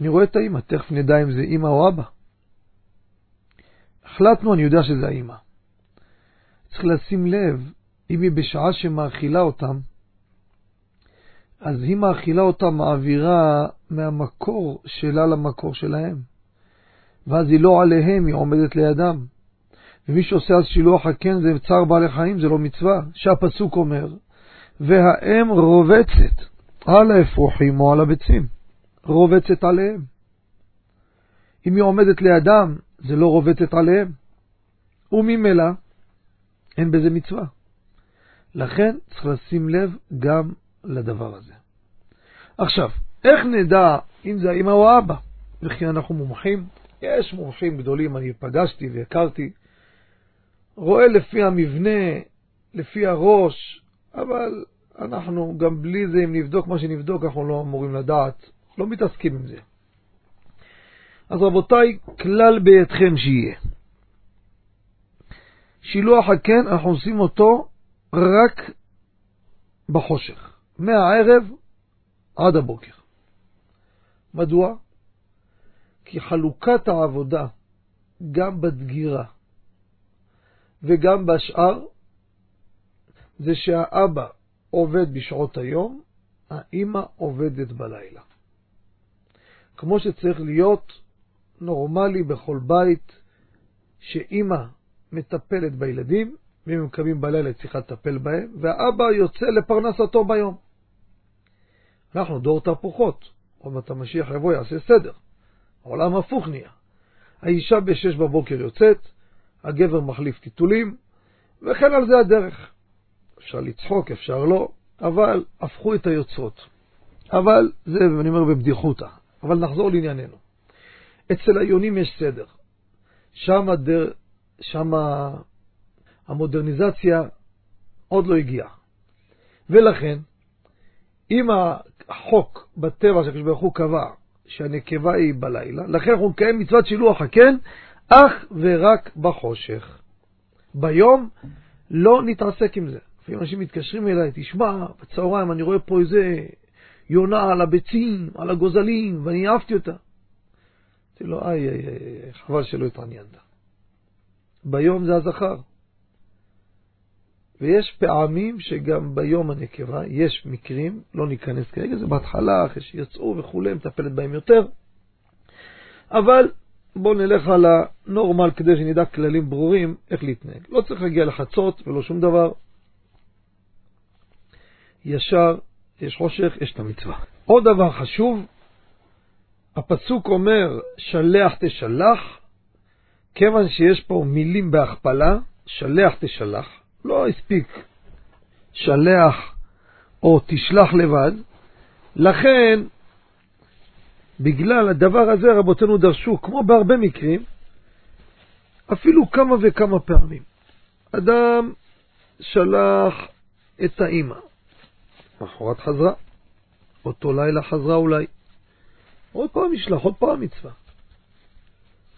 אני רואה את האימא, תכף נדע אם זה אימא או אבא. החלטנו, אני יודע שזה האימא. צריך לשים לב, אם היא בשעה שמאכילה אותם, אז היא מאכילה אותם, מעבירה מהמקור שלה למקור שלהם. ואז היא לא עליהם, היא עומדת לידם. ומי שעושה אז שילוח הקן זה צער בעלי חיים, זה לא מצווה. שהפסוק אומר, והאם רובצת על האפרוחים או על הביצים, רובצת עליהם. אם היא עומדת לידם, זה לא רובצת עליהם. וממילא, אין בזה מצווה. לכן צריך לשים לב גם לדבר הזה. עכשיו, איך נדע אם זה האמא או האבא? וכי אנחנו מומחים? יש מומחים גדולים, אני פגשתי והכרתי, רואה לפי המבנה, לפי הראש, אבל אנחנו גם בלי זה, אם נבדוק מה שנבדוק, אנחנו לא אמורים לדעת, לא מתעסקים עם זה. אז רבותיי, כלל בידכם שיהיה. שילוח הקן, אנחנו עושים אותו רק בחושך, מהערב עד הבוקר. מדוע? כי חלוקת העבודה, גם בדגירה וגם בשאר, זה שהאבא עובד בשעות היום, האימא עובדת בלילה. כמו שצריך להיות נורמלי בכל בית, שאימא מטפלת בילדים, ואם הם קמים בלילה היא צריכה לטפל בהם, והאבא יוצא לפרנסתו ביום. אנחנו דור תהפוכות, עוד מעט המשיח יבוא יעשה סדר. העולם הפוך נהיה. האישה בשש בבוקר יוצאת, הגבר מחליף טיטולים, וכן על זה הדרך. אפשר לצחוק, אפשר לא, אבל הפכו את היוצרות. אבל זה, אני אומר בבדיחותא, אבל נחזור לענייננו. אצל היונים יש סדר. שם, הדר, שם המודרניזציה עוד לא הגיעה. ולכן, אם החוק בטבע שהקדוש ברוך הוא קבע שהנקבה היא בלילה, לכן אנחנו נקיים מצוות שילוח הקן אך ורק בחושך. ביום לא נתעסק עם זה. לפעמים אנשים מתקשרים אליי, תשמע, בצהריים אני רואה פה איזה יונה על הביצים, על הגוזלים, ואני אהבתי אותה. אמרתי לו, איי, איי, איי, חבל שלא התעניינת. ביום זה הזכר. ויש פעמים שגם ביום הנקבה, יש מקרים, לא ניכנס כרגע, זה בהתחלה, אחרי שיצאו וכולי, מטפלת בהם יותר. אבל בואו נלך על הנורמל כדי שנדע כללים ברורים איך להתנהג. לא צריך להגיע לחצות ולא שום דבר. ישר, יש חושך, יש את המצווה. עוד דבר חשוב, הפסוק אומר, שלח תשלח, כיוון שיש פה מילים בהכפלה, שלח תשלח, לא הספיק שלח או תשלח לבד, לכן בגלל הדבר הזה רבותינו דרשו, כמו בהרבה מקרים, אפילו כמה וכמה פעמים. אדם שלח את האימא, מחרת חזרה, אותו לילה חזרה אולי, עוד פעם ישלח, עוד פעם מצווה.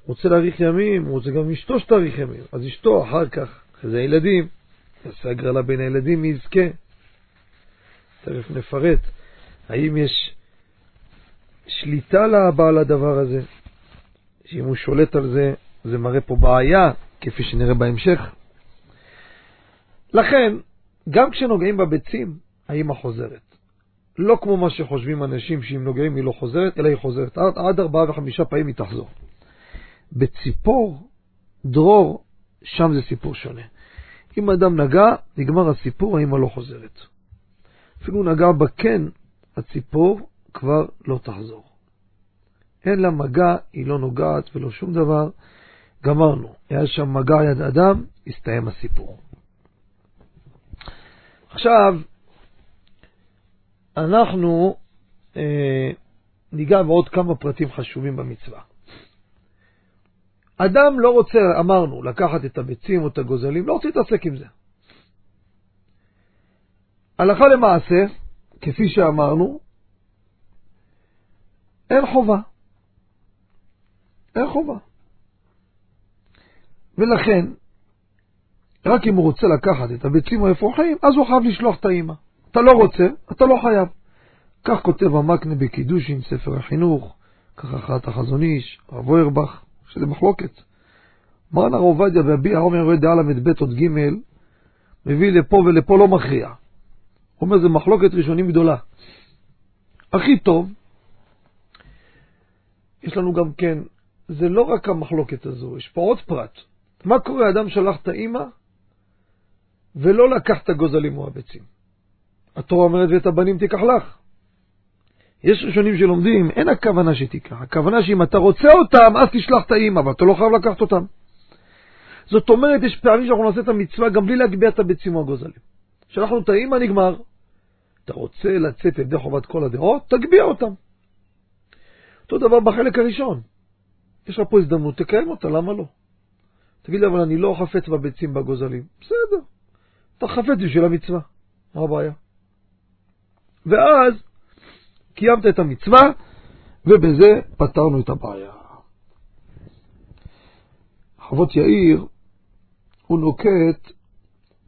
רוצה להאריך ימים, רוצה גם אשתו שתאריך ימים, אז אשתו אחר כך, אחרי זה הילדים, יעשה הגרלה בין הילדים, מי יזכה. תכף נפרט האם יש שליטה לאבא על הדבר הזה, שאם הוא שולט על זה, זה מראה פה בעיה, כפי שנראה בהמשך. לכן, גם כשנוגעים בביצים, האמא חוזרת. לא כמו מה שחושבים אנשים שאם נוגעים היא לא חוזרת, אלא היא חוזרת. עד, עד ארבעה וחמישה פעמים היא תחזור. בציפור, דרור, שם זה סיפור שונה. אם אדם נגע, נגמר הסיפור, האמא לא חוזרת. אפילו נגע בקן, הציפור כבר לא תחזור. אין לה מגע, היא לא נוגעת ולא שום דבר, גמרנו. היה שם מגע יד אדם, הסתיים הסיפור. עכשיו, אנחנו אה, ניגע בעוד כמה פרטים חשובים במצווה. אדם לא רוצה, אמרנו, לקחת את הביצים או את הגוזלים, לא רוצה להתעסק עם זה. הלכה למעשה, כפי שאמרנו, אין חובה. אין חובה. ולכן, רק אם הוא רוצה לקחת את הביצים או האפרוחים, אז הוא חייב לשלוח את האימא. אתה לא רוצה, אתה לא חייב. כך כותב המקנה בקידושין, ספר החינוך, כך אחת החזון איש, הרב אוירבך, שזה מחלוקת. מרן הרב עובדיה ואבי העומר יורד דעה ל"ב עוד ג' מביא לפה ולפה לא מכריע. הוא אומר, זה מחלוקת ראשונים גדולה. הכי טוב, יש לנו גם כן, זה לא רק המחלוקת הזו, יש פה עוד פרט. מה קורה, אדם שלח את האימא ולא לקח את הגוזלים או הביצים. התורה אומרת, ואת הבנים תיקח לך. יש ראשונים שלומדים, אין הכוונה שתיקח, הכוונה שאם אתה רוצה אותם, אז תשלח את האימא, אבל אתה לא חייב לקחת אותם. זאת אומרת, יש פעמים שאנחנו נעשה את המצווה גם בלי להגביה את הביצים או הגוזלים. שלחנו את האימא, נגמר. אתה רוצה לצאת ידי חובת כל הדעות, תגביה אותם. אותו דבר בחלק הראשון. יש לך פה הזדמנות, תקיים אותה, למה לא? תגיד לי, אבל אני לא חפץ בביצים בגוזלים. בסדר, אתה חפץ בשביל המצווה, מה הבעיה? ואז קיימת את המצווה, ובזה פתרנו את הבעיה. חוות יאיר, הוא נוקט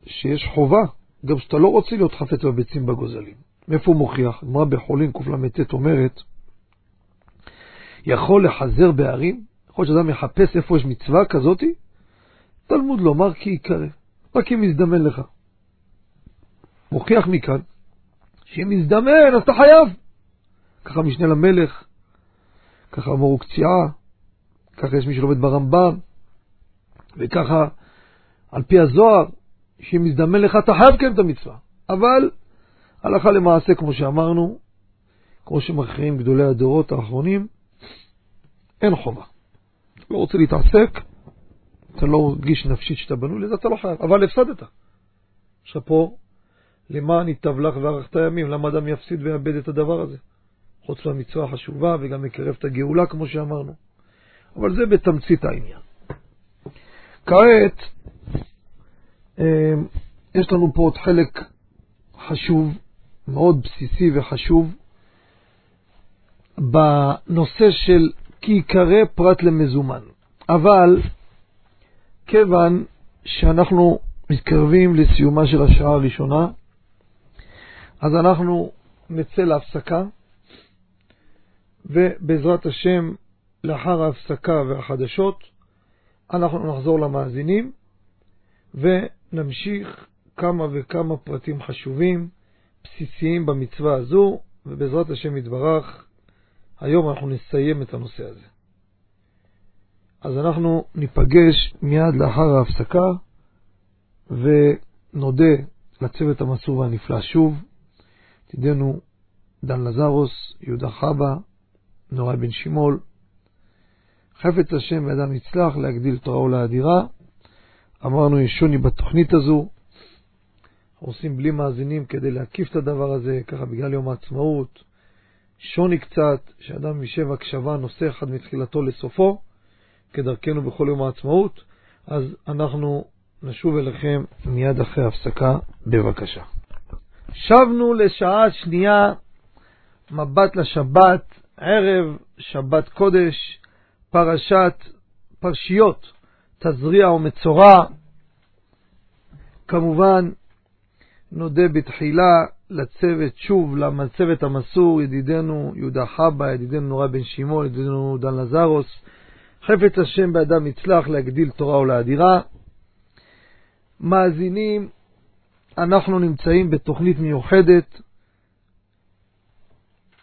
שיש חובה, גם שאתה לא רוצה להיות חפץ בביצים בגוזלים. מאיפה הוא מוכיח? גמרא בחולין קל"ט אומרת, יכול לחזר בערים? יכול להיות שאדם יחפש איפה יש מצווה כזאתי? תלמוד לומר כי יקרא, רק אם יזדמן לך. מוכיח מכאן, שאם יזדמן אז אתה חייב. ככה משנה למלך, ככה אמרו קציעה, ככה יש מי שלומד ברמב"ם, וככה על פי הזוהר, שאם יזדמן לך אתה חייב כן את המצווה. אבל הלכה למעשה, כמו שאמרנו, כמו שמכריעים גדולי הדורות האחרונים, אין חובה. לא רוצה להתעסק, אתה לא מרגיש נפשית שאתה בנוי לזה, אתה לא חייב, אבל הפסדת. פה, למען ייטב לך וארכת ימים, למה אדם יפסיד ויאבד את הדבר הזה? חוץ מהמצווה החשובה וגם מקרב את הגאולה, כמו שאמרנו. אבל זה בתמצית העניין. כעת, אמ, יש לנו פה עוד חלק חשוב, מאוד בסיסי וחשוב, בנושא של כי ייקרא פרט למזומן. אבל כיוון שאנחנו מתקרבים לסיומה של השעה הראשונה, אז אנחנו נצא להפסקה, ובעזרת השם, לאחר ההפסקה והחדשות, אנחנו נחזור למאזינים ונמשיך כמה וכמה פרטים חשובים, בסיסיים במצווה הזו, ובעזרת השם יתברך, היום אנחנו נסיים את הנושא הזה. אז אנחנו ניפגש מיד לאחר ההפסקה ונודה לצוות המסור והנפלא שוב, תדענו דן לזרוס, יהודה חבא, נוראי בן שימול, חפץ השם ואדם יצלח להגדיל תורה ולאדירה. אמרנו, יש שוני בתוכנית הזו. עושים בלי מאזינים כדי להקיף את הדבר הזה, ככה בגלל יום העצמאות. שוני קצת, שאדם יישב הקשבה נושא אחד מתחילתו לסופו, כדרכנו בכל יום העצמאות. אז אנחנו נשוב אליכם מיד אחרי ההפסקה, בבקשה. שבנו לשעה שנייה, מבט לשבת, ערב שבת קודש, פרשת, פרשיות, תזריע ומצורע. כמובן, נודה בתחילה לצוות, שוב, לצוות המסור, ידידנו יהודה חבא, ידידנו נורא בן שמעון, ידידנו דן לזרוס. חפץ השם באדם יצלח להגדיל תורה ולאדירה. מאזינים, אנחנו נמצאים בתוכנית מיוחדת,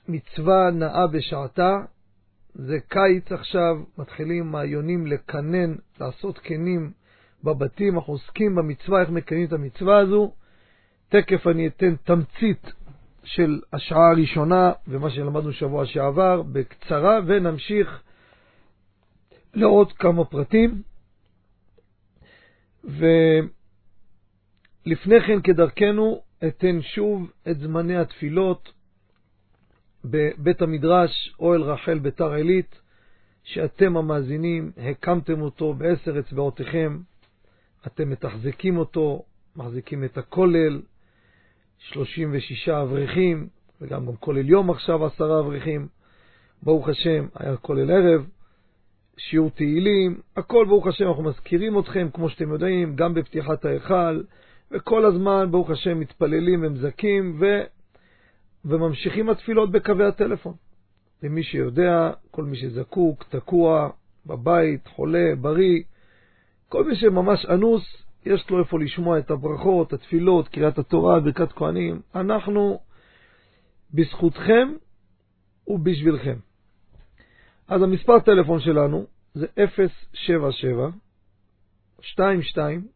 מצווה נאה בשעתה, זה קיץ עכשיו, מתחילים מעיונים לקנן, לעשות קנים בבתים, אנחנו עוסקים במצווה, איך מקיימים את המצווה הזו. תכף אני אתן תמצית של השעה הראשונה ומה שלמדנו שבוע שעבר, בקצרה, ונמשיך לעוד כמה פרטים. ולפני כן, כדרכנו, אתן שוב את זמני התפילות בבית המדרש, אוהל רחל ביתר עילית, שאתם המאזינים הקמתם אותו בעשר אצבעותיכם, אתם מתחזקים אותו, מחזיקים את הכולל, 36 אברכים, וגם גם כולל יום עכשיו עשרה אברכים. ברוך השם, היה כולל ערב, שיעור תהילים, הכל ברוך השם, אנחנו מזכירים אתכם, כמו שאתם יודעים, גם בפתיחת ההיכל, וכל הזמן, ברוך השם, מתפללים ומזכים, ו... וממשיכים התפילות בקווי הטלפון. למי שיודע, כל מי שזקוק, תקוע, בבית, חולה, בריא, כל מי שממש אנוס, יש לו איפה לשמוע את הברכות, התפילות, קריאת התורה, ברכת כהנים. אנחנו בזכותכם ובשבילכם. אז המספר טלפון שלנו זה 077 22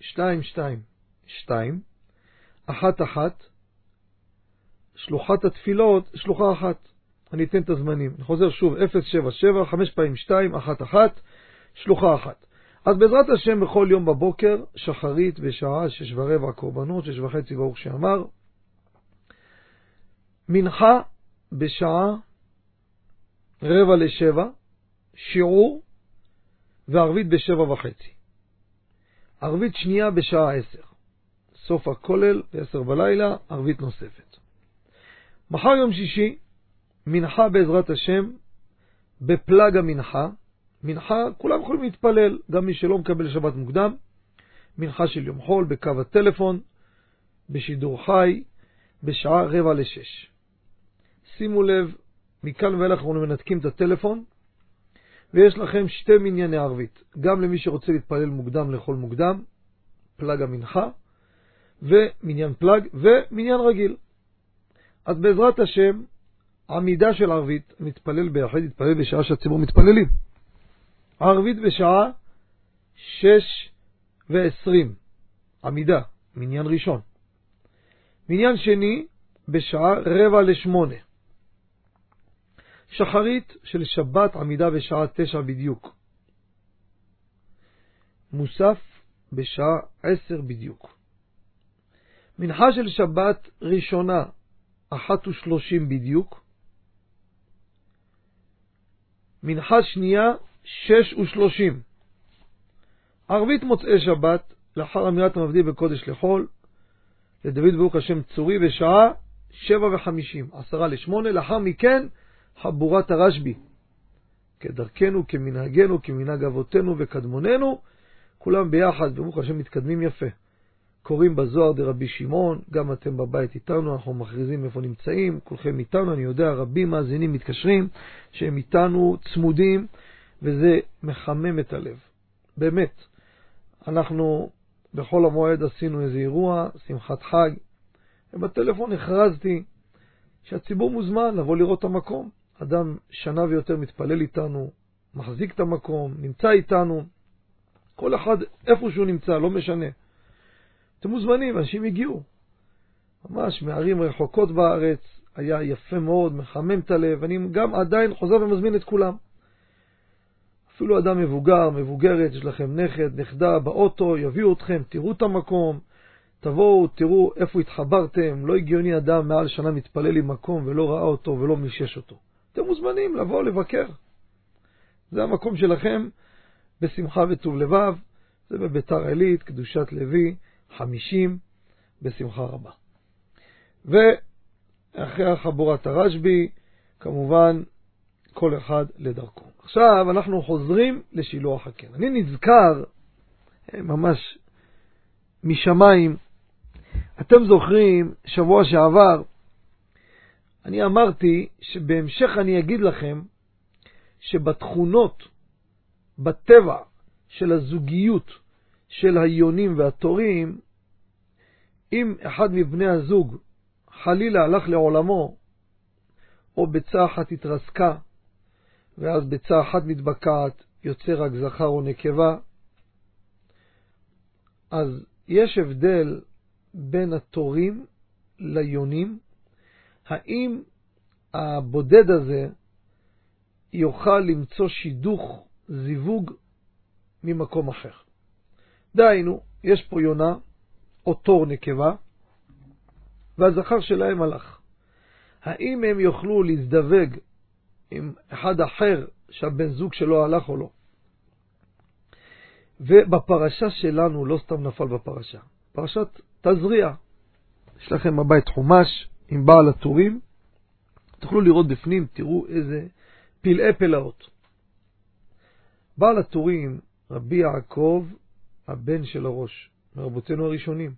22 2 אחת אחת, שלוחת התפילות, שלוחה אחת. אני אתן את הזמנים. אני חוזר שוב, 077, 5 פעמים 2, 1 1, שלוחה אחת. אז בעזרת השם בכל יום בבוקר, שחרית בשעה שש ורבע קורבנות, שש וחצי ברוך שאמר. מנחה בשעה רבע לשבע, שיעור, וערבית בשבע וחצי. ערבית שנייה בשעה עשר. סוף הכולל בעשר בלילה, ערבית נוספת. מחר יום שישי, מנחה בעזרת השם, בפלג המנחה. מנחה, כולם יכולים להתפלל, גם מי שלא מקבל שבת מוקדם. מנחה של יום חול בקו הטלפון, בשידור חי, בשעה רבע לשש. שימו לב, מכאן ואילך אנחנו מנתקים את הטלפון, ויש לכם שתי מנייני ערבית, גם למי שרוצה להתפלל מוקדם לאכול מוקדם, פלג המנחה, ומניין פלג, ומניין רגיל. אז בעזרת השם, עמידה של ערבית, מתפלל ביחד, מתפלל בשעה שהציבור מתפללים. ערבית בשעה שש ועשרים, עמידה, מניין ראשון. מניין שני, בשעה רבע לשמונה. שחרית של שבת עמידה בשעה תשע בדיוק. מוסף בשעה עשר בדיוק. מנחה של שבת ראשונה, אחת ושלושים בדיוק. מנחה שנייה, שש ושלושים. ערבית מוצאי שבת, לאחר אמירת המבדיל בקודש לחול, לדוד ברוך השם צורי בשעה שבע וחמישים, עשרה לשמונה, לאחר מכן חבורת הרשב"י. כדרכנו, כמנהגנו, כמנהג אבותינו וקדמוננו, כולם ביחד, ברוך השם מתקדמים יפה. קוראים בזוהר דרבי שמעון, גם אתם בבית איתנו, אנחנו מכריזים איפה נמצאים, כולכם איתנו, אני יודע, רבים מאזינים מתקשרים, שהם איתנו צמודים, וזה מחמם את הלב. באמת, אנחנו בחול המועד עשינו איזה אירוע, שמחת חג, ובטלפון הכרזתי שהציבור מוזמן לבוא לראות את המקום. אדם שנה ויותר מתפלל איתנו, מחזיק את המקום, נמצא איתנו, כל אחד איפה שהוא נמצא, לא משנה. אתם מוזמנים, אנשים הגיעו. ממש מערים רחוקות בארץ, היה יפה מאוד, מחמם את הלב, אני גם עדיין חוזר ומזמין את כולם. אפילו אדם מבוגר, מבוגרת, יש לכם נכד, נכדה באוטו, יביאו אתכם, תראו את המקום, תבואו, תראו איפה התחברתם. לא הגיוני אדם מעל שנה מתפלל עם מקום ולא ראה אותו ולא מישש אותו. אתם מוזמנים לבוא לבקר. זה המקום שלכם בשמחה וטוב לבב, זה בביתר עילית, קדושת לוי, חמישים, בשמחה רבה. ואחרי חבורת הרשב"י, כמובן, כל אחד לדרכו. עכשיו אנחנו חוזרים לשילוח הקן. אני נזכר, אה, ממש משמיים, אתם זוכרים, שבוע שעבר, אני אמרתי שבהמשך אני אגיד לכם שבתכונות, בטבע של הזוגיות של היונים והתורים, אם אחד מבני הזוג חלילה הלך לעולמו, או ביצה אחת התרסקה, ואז ביצה אחת מתבקעת, יוצא רק זכר או נקבה, אז יש הבדל בין התורים ליונים, האם הבודד הזה יוכל למצוא שידוך, זיווג, ממקום אחר. דהיינו, יש פה יונה, או תור נקבה, והזכר שלהם הלך. האם הם יוכלו להזדווג עם אחד אחר שהבן זוג שלו הלך או לא? ובפרשה שלנו, לא סתם נפל בפרשה, פרשת תזריע. יש לכם בבית חומש עם בעל הטורים, תוכלו לראות בפנים, תראו איזה פלאי פלאות. בעל הטורים, רבי יעקב, הבן של הראש, מרבותינו הראשונים.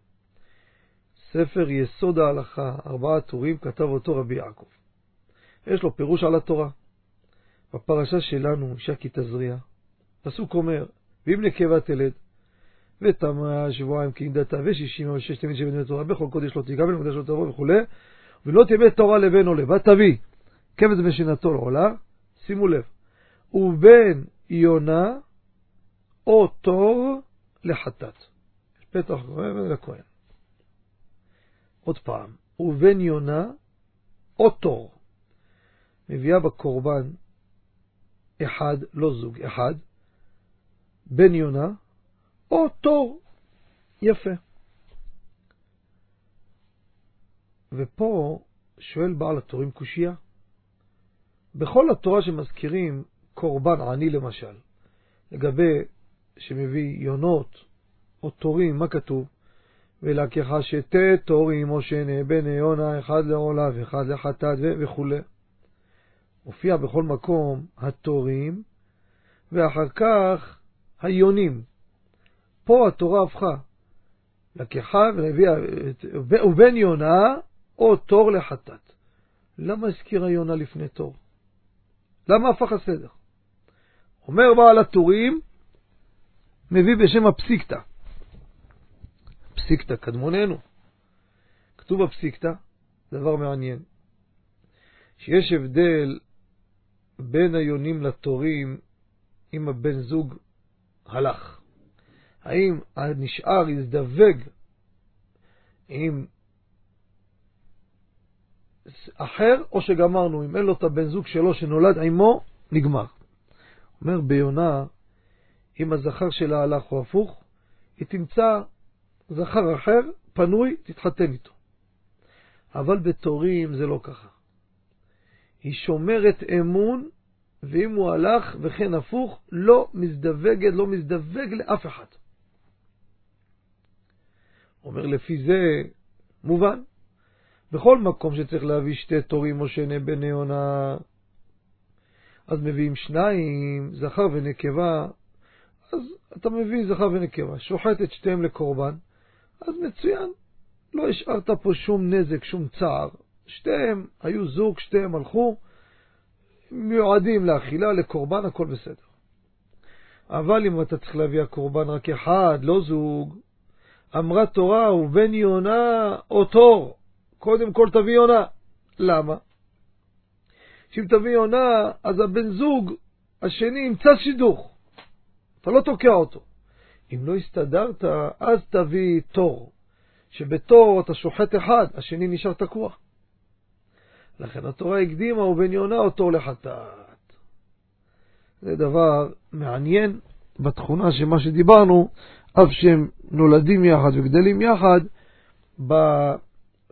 ספר יסוד ההלכה, ארבעה טורים, כתב אותו רבי יעקב. יש לו פירוש על התורה. בפרשה שלנו, אישה כי תזריע, פסוק אומר, ואם נקבה תלד, ותמה שבועיים כי נדתה, ושישים ושש תמיד שבן תורה, בכל קודש לא תיגע ולמקדש לא תבוא וכו', ולא תהיה תורה לבן עולה, ותביא כבש משנתו לעולה, שימו לב, ובין יונה או תור לחטאת. פתח לכהן. עוד פעם, ובין יונה או תור. מביאה בקורבן אחד, לא זוג, אחד, בן יונה או. יפה. ופה שואל בעל התורים קושייה. בכל התורה שמזכירים קורבן עני למשל, לגבי שמביא יונות או תורים, מה כתוב? ולקחה שתי תורים או שנה בני יונה, אחד לעולה ואחד לחטאת וכו'. מופיע בכל מקום התורים, ואחר כך היונים. פה התורה הפכה. לקחה והביאה, ובן יונה או תור לחטאת. למה הזכירה יונה לפני תור? למה הפך הסדר? אומר בעל הטורים, מביא בשם הפסיקתא. פסיקתא קדמוננו. כתוב בפסיקתא, דבר מעניין, שיש הבדל בין היונים לתורים אם הבן זוג הלך. האם הנשאר יזדווג עם אחר, או שגמרנו, אם אין לו את הבן זוג שלו שנולד עמו, נגמר. אומר ביונה, אם הזכר שלה הלך או הפוך, היא תמצא זכר אחר, פנוי, תתחתן איתו. אבל בתורים זה לא ככה. היא שומרת אמון, ואם הוא הלך וכן הפוך, לא מזדווגת, לא מזדווג לאף אחד. אומר, לפי זה מובן. בכל מקום שצריך להביא שתי תורים או שני בני עונה, אז מביאים שניים, זכר ונקבה, אז אתה מביא זכר ונקבה, שוחט את שתיהם לקורבן, אז מצוין, לא השארת פה שום נזק, שום צער. שתיהם היו זוג, שתיהם הלכו, מיועדים לאכילה, לקורבן, הכל בסדר. אבל אם אתה צריך להביא הקורבן רק אחד, לא זוג, אמרה תורה, ובן יונה או תור, קודם כל תביא יונה. למה? שאם תביא יונה, אז הבן זוג השני ימצא שידוך. אתה לא תוקע אותו. אם לא הסתדרת, אז תביא תור, שבתור אתה שוחט אחד, השני נשאר תקוע. לכן התורה הקדימה, ובן יונה אותו לחטאת. זה דבר מעניין בתכונה של מה שדיברנו, אף שהם נולדים יחד וגדלים יחד,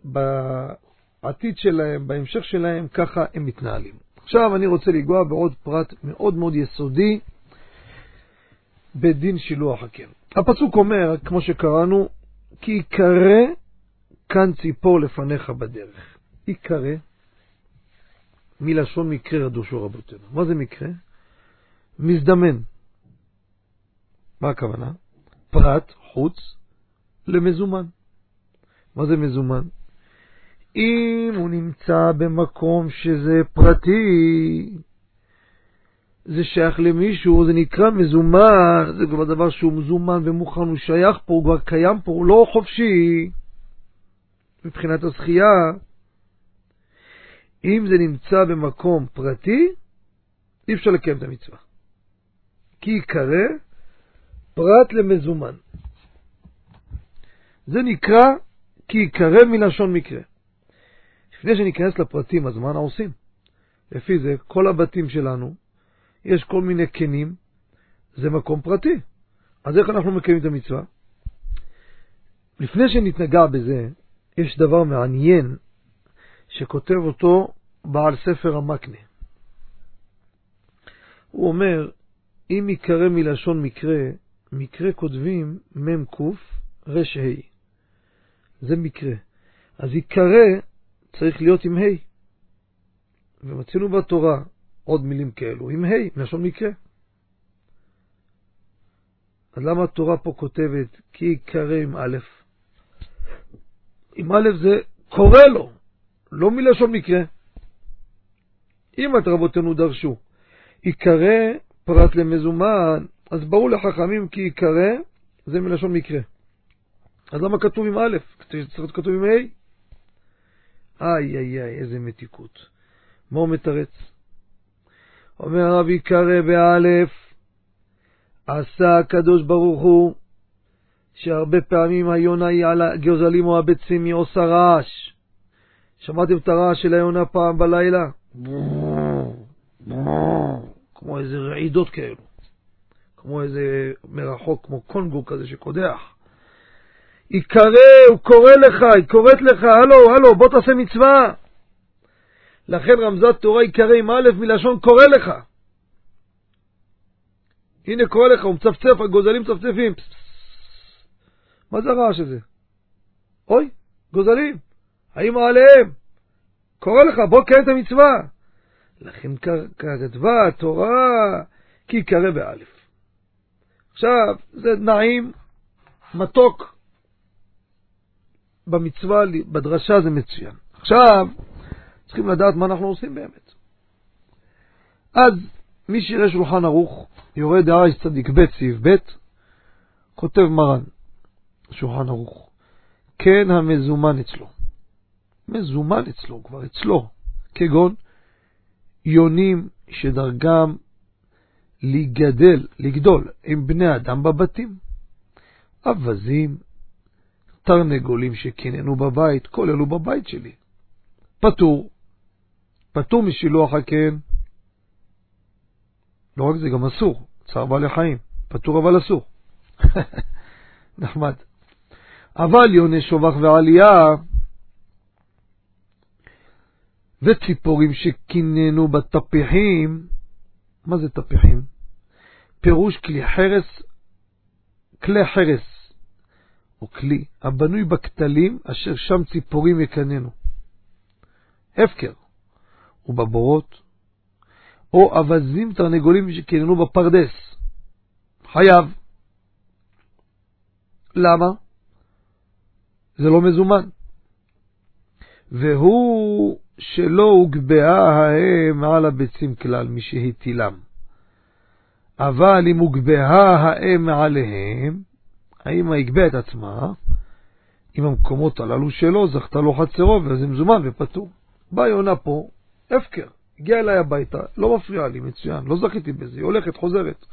בעתיד שלהם, בהמשך שלהם, ככה הם מתנהלים. עכשיו אני רוצה לגוע בעוד פרט מאוד מאוד יסודי בדין שילוח הקר. הפסוק אומר, כמו שקראנו, כי יקרא כאן ציפור לפניך בדרך. יקרא, מלשון מקרה רדושו רבותינו. מה זה מקרה? מזדמן. מה הכוונה? פרט, חוץ, למזומן. מה זה מזומן? אם הוא נמצא במקום שזה פרטי, זה שייך למישהו, זה נקרא מזומן, זה כבר דבר שהוא מזומן ומוכן, הוא שייך פה, הוא כבר קיים פה, הוא לא חופשי מבחינת הזכייה. אם זה נמצא במקום פרטי, אי אפשר לקיים את המצווה. כי יקרא פרט למזומן. זה נקרא כי יקרא מלשון מקרה. לפני שניכנס לפרטים, אז מה אנחנו עושים? לפי זה, כל הבתים שלנו, יש כל מיני קנים, זה מקום פרטי. אז איך אנחנו מקיימים את המצווה? לפני שנתנגע בזה, יש דבר מעניין שכותב אותו בעל ספר המקנה. הוא אומר, אם ייקרא מלשון מקרה, מקרה כותבים מ"ק ר"ה. זה מקרה. אז ייקרא צריך להיות עם ה'. ומצינו בתורה עוד מילים כאלו, עם ה', מלשון מקרה. אז למה התורה פה כותבת כי ייקרא עם א'? עם א' זה קורא לו, לא מלשון מקרה. אם את רבותינו דרשו, ייקרא פרט למזומן, אז ברור לחכמים כי ייקרא זה מלשון מקרה. אז למה כתוב עם א'? צריך להיות כתוב עם ה'? איי איי איי, איזה מתיקות. מה הוא מתרץ? אומר הרב ייקרא באלף, עשה הקדוש ברוך הוא, שהרבה פעמים היונה היא על הגוזלים או הביצים, היא עושה רעש. שמעתם את הרעש של היונה פעם בלילה? כמו איזה רעידות כאלו. כמו איזה מרחוק, כמו קונגו כזה שקודח. ייקרא, הוא קורא לך, היא קוראת לך, הלו, הלו, בוא תעשה מצווה. לכן רמזת תורה ייקרא עם א' מלשון קורא לך. הנה קורא לך, הוא מצפצף, הגוזלים מצפצפים. מה זה הרעש הזה? אוי, גוזלים, האם עליהם? קורא לך, בוא קיים את המצווה. לכן כתבה התורה כי יקרא באלף. עכשיו, זה נעים, מתוק. במצווה, בדרשה זה מצוין. עכשיו, צריכים לדעת מה אנחנו עושים באמת. אז מי שיראה שולחן ערוך, יורה דרש צדיק ב' סעיף ב', כותב מרן, שולחן ערוך, כן המזומן אצלו. מזומן אצלו, כבר אצלו, כגון יונים שדרגם לגדל, לגדול עם בני אדם בבתים, אווזים, תרנגולים שקיננו בבית, כל אלו בבית שלי. פטור, פטור משילוח הקן. לא רק זה, גם אסור, צער בעלי חיים, פטור אבל אסור. נחמד. אבל יוני שובח ועלייה, וציפורים שקיננו בטפיחים, מה זה טפיחים? פירוש כלי חרס, כלי חרס, או כלי הבנוי בכתלים אשר שם ציפורים יקננו. הפקר, ובבורות, או אווזים תרנגולים שקיננו בפרדס. חייב. למה? זה לא מזומן. והוא שלא הוגבהה האם על הביצים כלל, מי שהטילם. אבל אם הוגבהה האם מעליהם, האמא הגבה את עצמה, עם המקומות הללו שלו, זכתה לו חצרו, וזה מזומן ופטור. באה יונה פה, הפקר, הגיעה אליי הביתה, לא מפריעה לי, מצוין, לא זכיתי בזה, היא הולכת, חוזרת.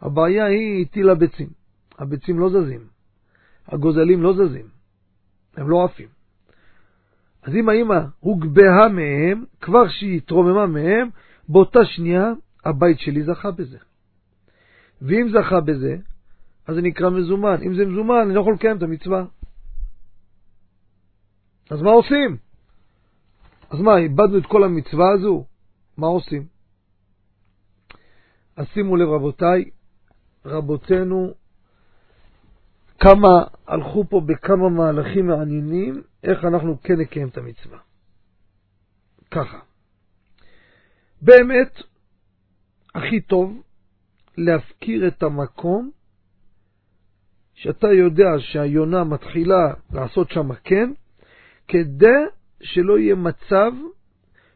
הבעיה היא הטילה ביצים. הביצים לא זזים, הגוזלים לא זזים, הם לא עפים. אז אם האמא הוגבהה מהם, כבר שהיא התרוממה מהם, באותה שנייה הבית שלי זכה בזה. ואם זכה בזה, אז זה נקרא מזומן. אם זה מזומן, אני לא יכול לקיים את המצווה. אז מה עושים? אז מה, איבדנו את כל המצווה הזו? מה עושים? אז שימו לב, רבותיי, רבותינו, כמה הלכו פה בכמה מהלכים מעניינים, איך אנחנו כן נקיים את המצווה. ככה. באמת, הכי טוב להפקיר את המקום שאתה יודע שהיונה מתחילה לעשות שם כן, כדי שלא יהיה מצב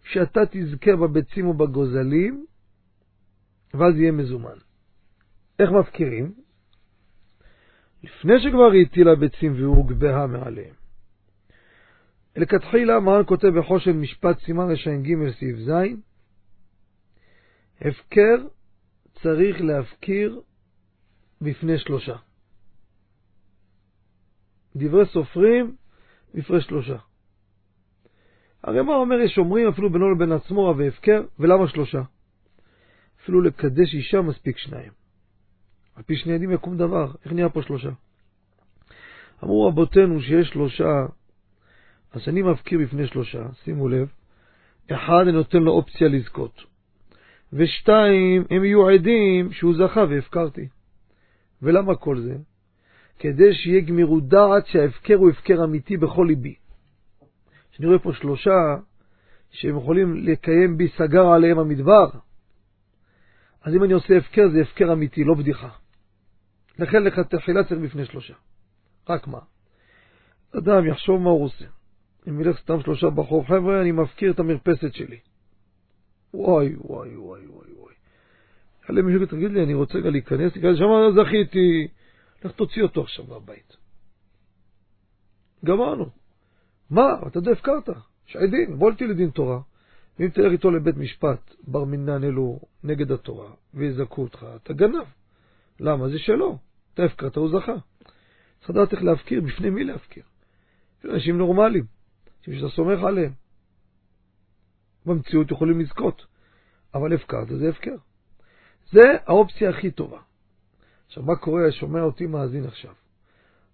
שאתה תזכה בביצים ובגוזלים, ואז יהיה מזומן. איך מפקירים? לפני שכבר היא הטילה ביצים והוגבהה מעליהם. לכתחילה מרן כותב בחושן משפט סימן רש"ג סעיף ז', הפקר צריך להפקיר בפני שלושה. דברי סופרים בפני שלושה. הרי מה אומר יש אומרים אפילו בינו לבין עצמו והפקר, ולמה שלושה? אפילו לקדש אישה מספיק שניים. על פי שני עדים יקום דבר. איך נהיה פה שלושה? אמרו רבותינו שיש שלושה, אז אני מפקיר בפני שלושה, שימו לב, אחד, אני נותן לו אופציה לזכות, ושתיים, הם יהיו עדים שהוא זכה והפקרתי. ולמה כל זה? כדי שיהיה גמירות דעת שההפקר הוא הפקר אמיתי בכל ליבי. אני רואה פה שלושה שהם יכולים לקיים בי סגר עליהם המדבר, אז אם אני עושה הפקר זה הפקר אמיתי, לא בדיחה. לכן לך תחילה צריך בפני שלושה. רק מה? אדם יחשוב מה הוא עושה. אם ילך סתם שלושה בחור, חבר'ה, אני מפקיר את המרפסת שלי. וואי, וואי, וואי, וואי, וואי. יעלה מישהו תגיד לי, אני רוצה גם להיכנס, שם, זכיתי. לך תוציא אותו עכשיו מהבית. גמרנו. מה? אתה יודע, הפקרת. יש עדים, בוא איתי לדין תורה. ואם תלך איתו לבית משפט, בר מינן אלו נגד התורה, ויזכו אותך, אתה גנב. למה? זה שלו. אתה הפקרת, הוא זכה. צריך לדעת איך להפקיר, בפני מי להפקיר. אנשים נורמליים, אנשים שאתה סומך עליהם. במציאות יכולים לזכות, אבל הפקרת זה הפקר. זה האופציה הכי טובה. עכשיו, מה קורה? שומע אותי מאזין עכשיו.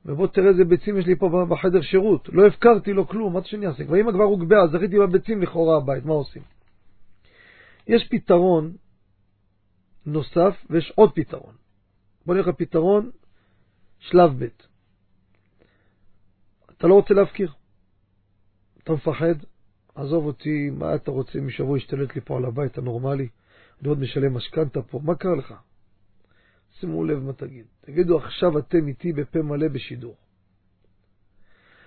ובוא תראה איזה ביצים יש לי פה בחדר שירות. לא הפקרתי לו כלום, מה שאני אעשה? ואמא כבר הוגבעה, זכיתי בביצים לכאורה הבית, מה עושים? יש פתרון נוסף ויש עוד פתרון. בוא נלך לפתרון שלב ב'. אתה לא רוצה להפקיר. אתה מפחד, עזוב אותי, מה אתה רוצה, אם שבוע ישתלט לי פה על הבית הנורמלי, אני עוד משלם משכנתה פה, מה קרה לך? שימו לב מה תגיד. תגידו, עכשיו אתם איתי בפה מלא בשידור.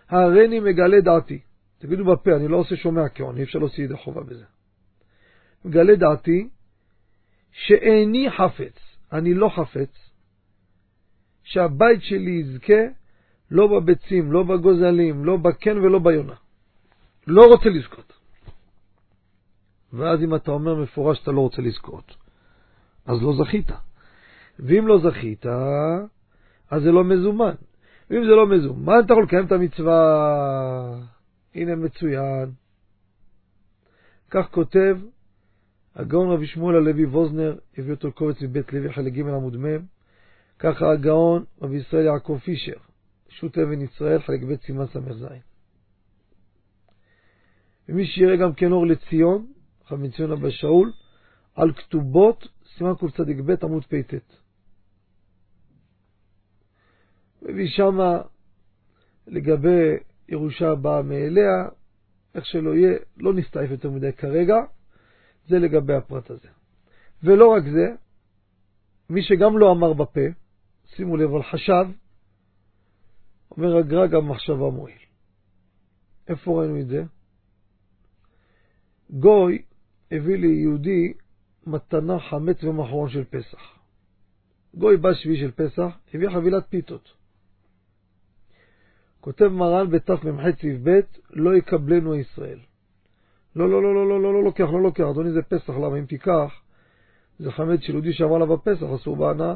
הריני מגלה דעתי. תגידו בפה, אני לא עושה שומע כהון, אי אפשר להוציא ידי חובה בזה. מגלה דעתי שאיני חפץ, אני לא חפץ, שהבית שלי יזכה לא בביצים, לא בגוזלים, לא בקן ולא ביונה. לא רוצה לזכות. ואז אם אתה אומר מפורש שאתה לא רוצה לזכות, אז לא זכית. ואם לא זכית, אז זה לא מזומן. ואם זה לא מזומן, אתה יכול לקיים את המצווה. הנה מצוין. כך כותב הגאון רבי שמואל הלוי ווזנר, הביא אותו לקובץ מבית לוי חלק ג' עמוד מ', ככה הגאון רבי ישראל יעקב פישר, שו"ת אבן ישראל, חלק ב' סימן ס"ז. ומי שיראה גם כן אור לציון, בן ציון אבא שאול, על כתובות, סימן קצ"ב עמוד פט. מביא שמה לגבי ירושה הבאה מאליה, איך שלא יהיה, לא נסתעף יותר מדי כרגע, זה לגבי הפרט הזה. ולא רק זה, מי שגם לא אמר בפה, שימו לב, אבל חשב, אומר הגר"א גם מחשבה מועיל. איפה ראינו את זה? גוי הביא ליהודי מתנה חמץ ומחרון של פסח. גוי בא שביעי של פסח, הביא חבילת פיתות. כותב מרן בתמ"ח סעיף ב', לא יקבלנו ישראל. לא, לא, לא, לא, לא, לא, לא לוקח, לא לוקח, אדוני זה פסח, למה אם תיקח, זה חמץ של יהודי שעבר עליו בפסח, אסור בהנאה.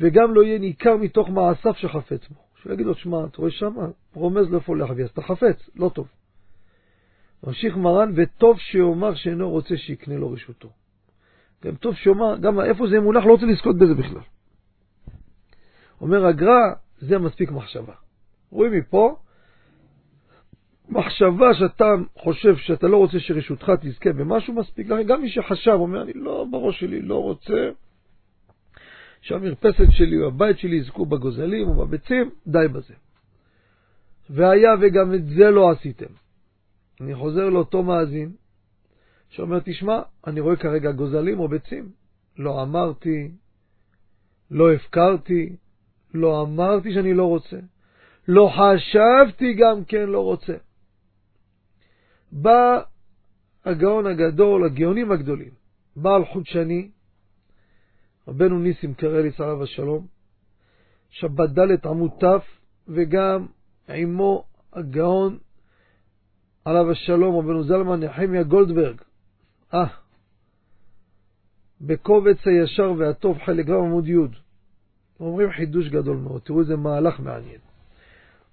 וגם לא יהיה ניכר מתוך מעשיו שחפץ בו. שהוא יגיד לו, שמע, אתה רואה שמה, רומז לאיפה הולך אז אתה חפץ, לא טוב. ממשיך מרן, וטוב שיאמר שאינו רוצה שיקנה לו רשותו. גם טוב שיאמר, גם איפה זה מונח, לא רוצה לזכות בזה בכלל. אומר הגר"א, זה מספיק מחשבה. רואים מפה, מחשבה שאתה חושב שאתה לא רוצה שרשותך תזכה במשהו מספיק לכם, גם מי שחשב, אומר, אני לא, בראש שלי לא רוצה שהמרפסת שלי או הבית שלי יזכו בגוזלים או בביצים, די בזה. והיה וגם את זה לא עשיתם. אני חוזר לאותו מאזין, שאומר, תשמע, אני רואה כרגע גוזלים או ביצים. לא אמרתי, לא הפקרתי, לא אמרתי שאני לא רוצה. לא חשבתי גם כן לא רוצה. בא הגאון הגדול, הגאונים הגדולים, בעל חודשני, רבנו ניסים קרליס עליו השלום, שבת ד' עמוד ת', וגם עמו הגאון עליו השלום, רבנו זלמן נחמיה גולדברג. אה, בקובץ הישר והטוב, חלק ג' עמוד י'. אומרים חידוש גדול מאוד, תראו איזה מהלך מעניין.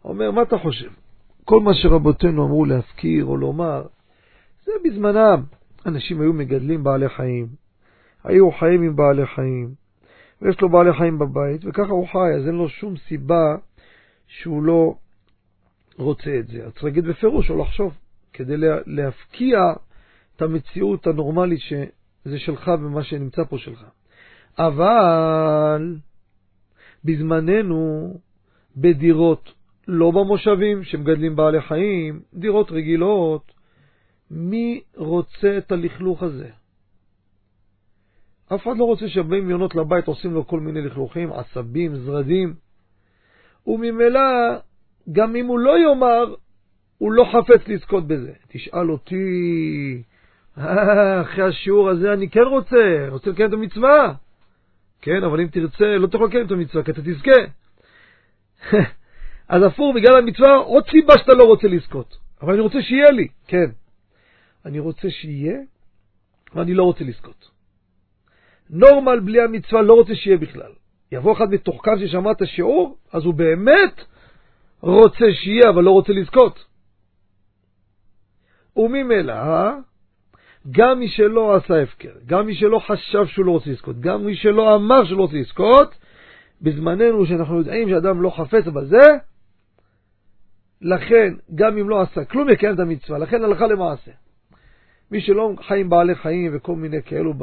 אומר, מה אתה חושב? כל מה שרבותינו אמרו להפקיר או לומר, זה בזמנם. אנשים היו מגדלים בעלי חיים, היו חיים עם בעלי חיים, ויש לו בעלי חיים בבית, וככה הוא חי, אז אין לו שום סיבה שהוא לא רוצה את זה. אז צריך להגיד בפירוש או לחשוב, כדי להפקיע את המציאות הנורמלית שזה שלך ומה שנמצא פה שלך. אבל בזמננו, בדירות, לא במושבים שמגדלים בעלי חיים, דירות רגילות, מי רוצה את הלכלוך הזה? אף אחד לא רוצה שבאים יונות לבית עושים לו כל מיני לכלוכים, עשבים, זרדים. וממילא, גם אם הוא לא יאמר, הוא לא חפץ לזכות בזה. תשאל אותי, אה, אחרי השיעור הזה אני כן רוצה, רוצה לקיים את המצווה. כן, אבל אם תרצה, לא תוכל לקיים את המצווה, כי אתה תזכה. אז הפוך, בגלל המצווה, עוד סיבה שאתה לא רוצה לזכות. אבל אני רוצה שיהיה לי, כן. אני רוצה שיהיה, ואני לא רוצה לזכות. נורמל בלי המצווה לא רוצה שיהיה בכלל. יבוא אחד מתוחכם ששמע את השיעור, אז הוא באמת רוצה שיהיה, אבל לא רוצה לזכות. וממילא, גם מי שלא עשה הפקר, גם מי שלא חשב שהוא לא רוצה לזכות, גם מי שלא אמר שהוא לא רוצה לזכות, בזמננו שאנחנו יודעים שאדם לא חפץ בזה, לכן, גם אם לא עשה כלום, יקיים את המצווה. לכן הלכה למעשה. מי שלא חי עם בעלי חיים וכל מיני כאלו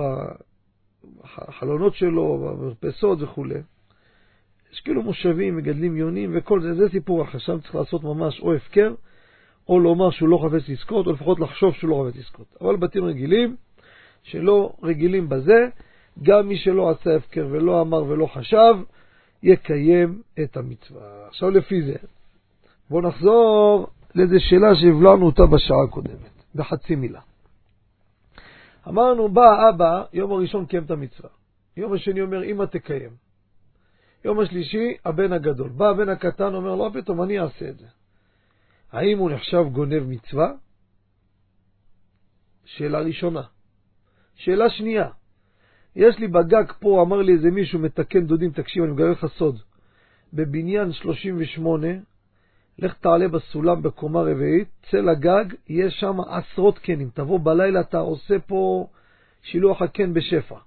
בחלונות שלו, במרפסות וכו', יש כאילו מושבים, מגדלים יונים וכל זה, זה סיפור אחר. שם צריך לעשות ממש או הפקר, או לומר שהוא לא חפץ לזכות, או לפחות לחשוב שהוא לא חפץ לזכות. אבל בתים רגילים, שלא רגילים בזה, גם מי שלא עשה הפקר ולא אמר ולא חשב, יקיים את המצווה. עכשיו לפי זה, בואו נחזור לאיזו שאלה שהבלענו אותה בשעה הקודמת, בחצי מילה. אמרנו, בא אבא, יום הראשון קיים את המצווה. יום השני אומר, אמא תקיים. יום השלישי, הבן הגדול. בא הבן הקטן, אומר, לא פתאום, אני אעשה את זה. האם הוא נחשב גונב מצווה? שאלה ראשונה. שאלה שנייה, יש לי בגג פה, אמר לי איזה מישהו מתקן דודים, תקשיב, אני מגלה לך סוד. בבניין 38, לך תעלה בסולם בקומה רביעית, צא לגג, יש שם עשרות קנים. תבוא בלילה, אתה עושה פה שילוח הקן בשפע.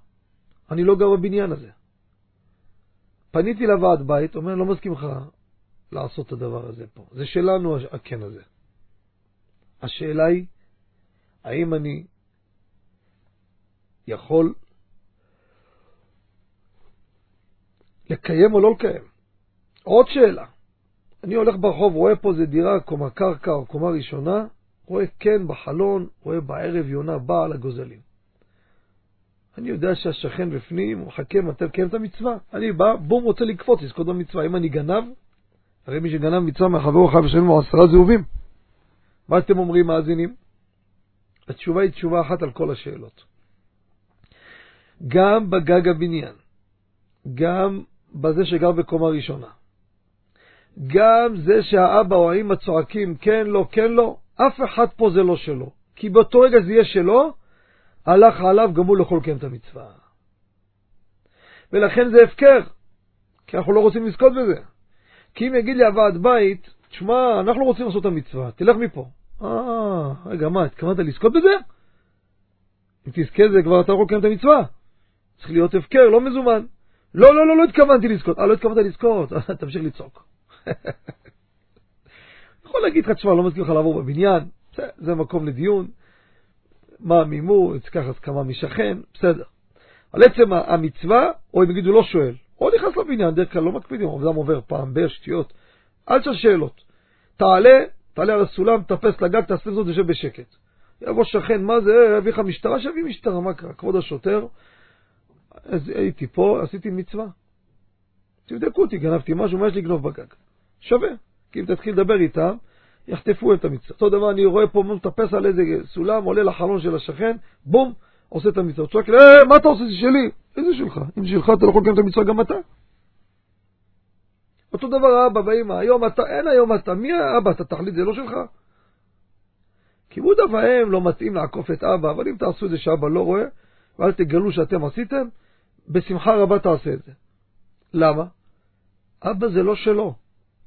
אני לא גר בבניין הזה. פניתי לוועד בית, אומר, לא מסכים לך לעשות את הדבר הזה פה. זה שלנו הקן הזה. השאלה היא, האם אני יכול לקיים או לא לקיים? עוד שאלה, אני הולך ברחוב, רואה פה איזה דירה, קומה קרקע או קומה ראשונה, רואה כן בחלון, רואה בערב יונה באה על הגוזלים. אני יודע שהשכן בפנים, הוא מחכה מתי לקיים את המצווה. אני בא, בום, רוצה לקפוץ, לזכות במצווה. אם אני גנב, הרי מי שגנב מצווה מהחבר חייב לשלם לו עשרה זהובים. מה אתם אומרים, מאזינים? התשובה היא תשובה אחת על כל השאלות. גם בגג הבניין, גם בזה שגר בקומה ראשונה, גם זה שהאבא או האמא צועקים כן, לא, כן, לא, אף אחד פה זה לא שלו. כי באותו רגע זה יהיה שלו, הלך עליו, גם הוא לא לקיים את המצווה. ולכן זה הפקר, כי אנחנו לא רוצים לזכות בזה. כי אם יגיד לי הוועד בית, תשמע, אנחנו לא רוצים לעשות את המצווה, תלך מפה. אה, רגע, מה, התכוונת לזכות בזה? אם תזכה זה כבר אתה יכול לקיים את המצווה. צריך להיות הפקר, לא מזומן. לא, לא, לא, לא התכוונתי לזכות. אה, לא התכוונת לזכות, תמשיך לצעוק. יכול להגיד לך, תשמע, לא מסכים לך לעבור בבניין, זה מקום לדיון. מה המימור, צריך הסכמה משכן, בסדר. על עצם המצווה, או אם יגידו לא שואל, או נכנס לבניין, דרך כלל לא מקפידים, אדם עובר פעם בשטויות. אל תשאל שאלות. תעלה, תעלה על הסולם, תפס לגג, תעשה זאת, תשב בשקט. יבוא שכן, מה זה, יביא לך משטרה, שיביא משטרה, מה קרה? כבוד השוטר, אז הייתי פה, עשיתי מצווה. תבדקו אותי, גנבתי משהו, מה יש לגנוב בגג? שווה. כי אם תתחיל לדבר איתם, יחטפו את המצווה. אותו דבר, אני רואה פה, מטפס על איזה סולם, עולה לחלון של השכן, בום, עושה את המצווה. צועק לי, אה, מה אתה עושה? זה שלי. איזה שלך? אם שלך אתה לא יכול לקיים את המצווה גם אתה. אותו דבר האבא והאמא, היום אתה, אין היום אתה, מי האבא? אתה תחליט, זה לא שלך. כיבוד אב ואם לא מתאים לעקוף את אבא, אבל אם תעשו את זה שאבא לא רואה, ואל תגלו שאתם עשיתם, בשמחה רבה תעשה את זה. למה? אבא זה לא שלו,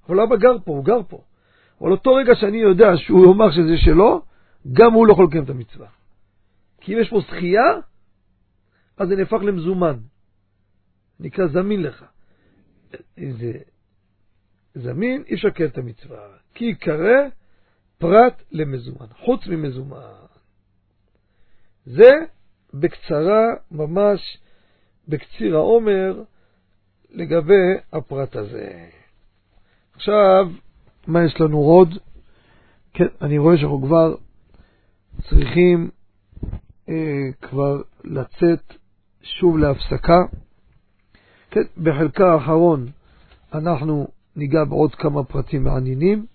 אבל אבא גר פה, הוא גר פה. אבל אותו רגע שאני יודע שהוא יאמר שזה שלו, גם הוא לא יכול לקיים את המצווה. כי אם יש פה זכייה, אז זה נהפך למזומן. נקרא זמין לך. זה זמין, אי אפשר לקיים את המצווה, כי יקרא פרט למזומן, חוץ ממזומן. זה בקצרה, ממש בקציר העומר, לגבי הפרט הזה. עכשיו, מה יש לנו עוד? כן, אני רואה שאנחנו כבר צריכים אה, כבר לצאת שוב להפסקה. כן, בחלקה האחרון אנחנו ניגע בעוד כמה פרטים מעניינים.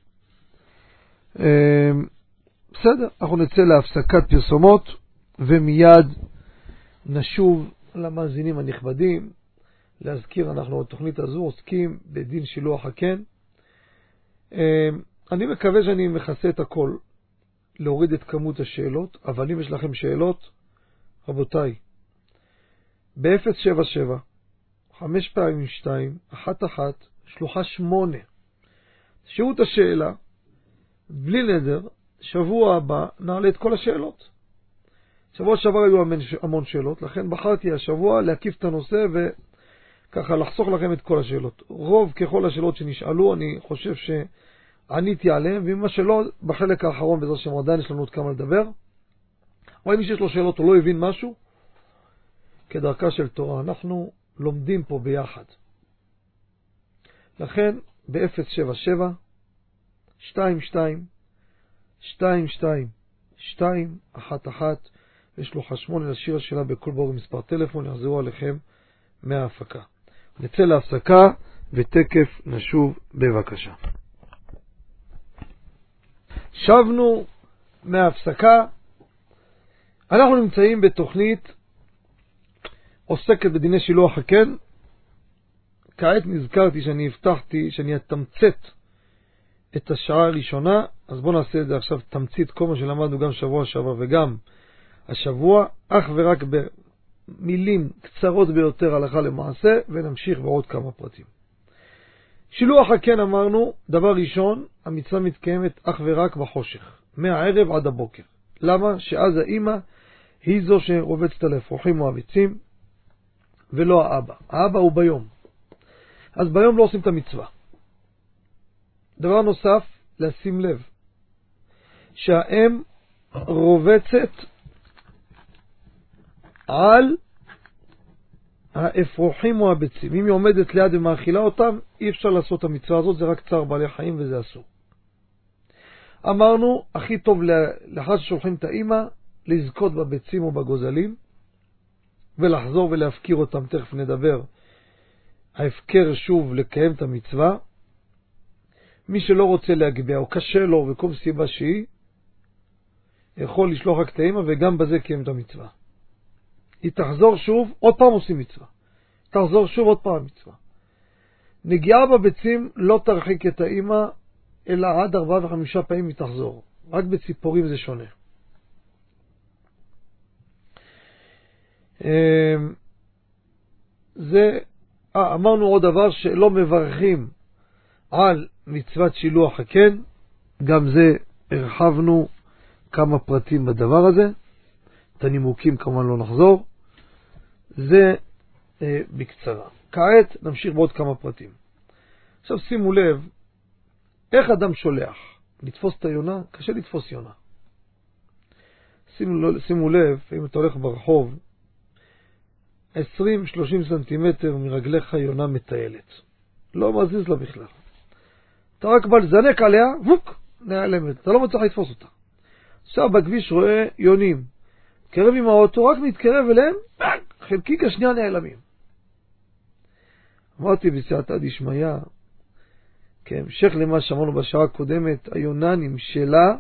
אה, בסדר, אנחנו נצא להפסקת פרסומות ומיד נשוב למאזינים הנכבדים. להזכיר, אנחנו בתוכנית הזו עוסקים בדין שילוח הקן. אה, אני מקווה שאני מכסה את הכל, להוריד את כמות השאלות, אבל אם יש לכם שאלות, רבותיי, ב-077, 5 פעמים 2, 1 1, שלוחה 8. תשאירו את השאלה, בלי נדר, שבוע הבא נעלה את כל השאלות. שבוע שעבר היו המון שאלות, לכן בחרתי השבוע להקיף את הנושא וככה לחסוך לכם את כל השאלות. רוב ככל השאלות שנשאלו, אני חושב שעניתי עליהן, ואם מה שלא, בחלק האחרון, בעזרת השם, עדיין יש לנו עוד כמה לדבר. אבל מי שיש לו שאלות או לא הבין משהו, כדרכה של תורה, אנחנו לומדים פה ביחד. לכן, ב-077, 22, 22, 2, 1, 1, יש לו חשמון לשיר השאלה בכל בור מספר טלפון, יחזרו עליכם מההפקה. נצא להפסקה ותקף נשוב בבקשה. שבנו מההפסקה, אנחנו נמצאים בתוכנית עוסקת בדיני שילוח הקן. כעת נזכרתי שאני הבטחתי שאני אתמצת את השעה הראשונה, אז בואו נעשה את זה עכשיו תמצית כל מה שלמדנו גם שבוע שעבר וגם השבוע, אך ורק במילים קצרות ביותר הלכה למעשה, ונמשיך בעוד כמה פרטים. שילוח הקן אמרנו, דבר ראשון, המצווה מתקיימת אך ורק בחושך, מהערב עד הבוקר. למה? שאז האימא היא זו שרובצת על האפרוחים או הביצים, ולא האבא. האבא הוא ביום. אז ביום לא עושים את המצווה. דבר נוסף, לשים לב, שהאם רובצת על האפרוחים או הביצים. אם היא עומדת ליד ומאכילה אותם, אי אפשר לעשות את המצווה הזאת, זה רק צער בעלי חיים וזה אסור. אמרנו, הכי טוב לאחר ששולחים את האימא, לזכות בביצים או בגוזלים, ולחזור ולהפקיר אותם, תכף נדבר. ההפקר שוב לקיים את המצווה. מי שלא רוצה להגביה או קשה לו וכל סיבה שהיא, יכול לשלוח רק את האמא וגם בזה קיים את המצווה. היא תחזור שוב, עוד פעם עושים מצווה. תחזור שוב עוד פעם מצווה. נגיעה בביצים לא תרחיק את האמא, אלא עד ארבעה וחמישה פעמים היא תחזור. רק בציפורים זה שונה. אמ, זה, אה, אמרנו עוד דבר שלא מברכים על מצוות שילוח הקן, גם זה הרחבנו כמה פרטים בדבר הזה, את הנימוקים כמובן לא נחזור, זה אה, בקצרה. כעת נמשיך בעוד כמה פרטים. עכשיו שימו לב, איך אדם שולח? לתפוס את היונה? קשה לתפוס יונה. שימו, שימו לב, אם אתה הולך ברחוב, 20-30 סנטימטר מרגליך יונה מטיילת. לא מזיז לה בכלל. אתה רק בא לזנק עליה, ווק, נעלמת. אתה לא מצליח לתפוס אותה. עכשיו בכביש רואה יונים. מתקרב עם האוטו, רק מתקרב אליהם, חלקיק השנייה נעלמים. אמרתי בסייעתא דשמיא, כהמשך למה שאמרנו בשעה הקודמת, היונה נמשלה,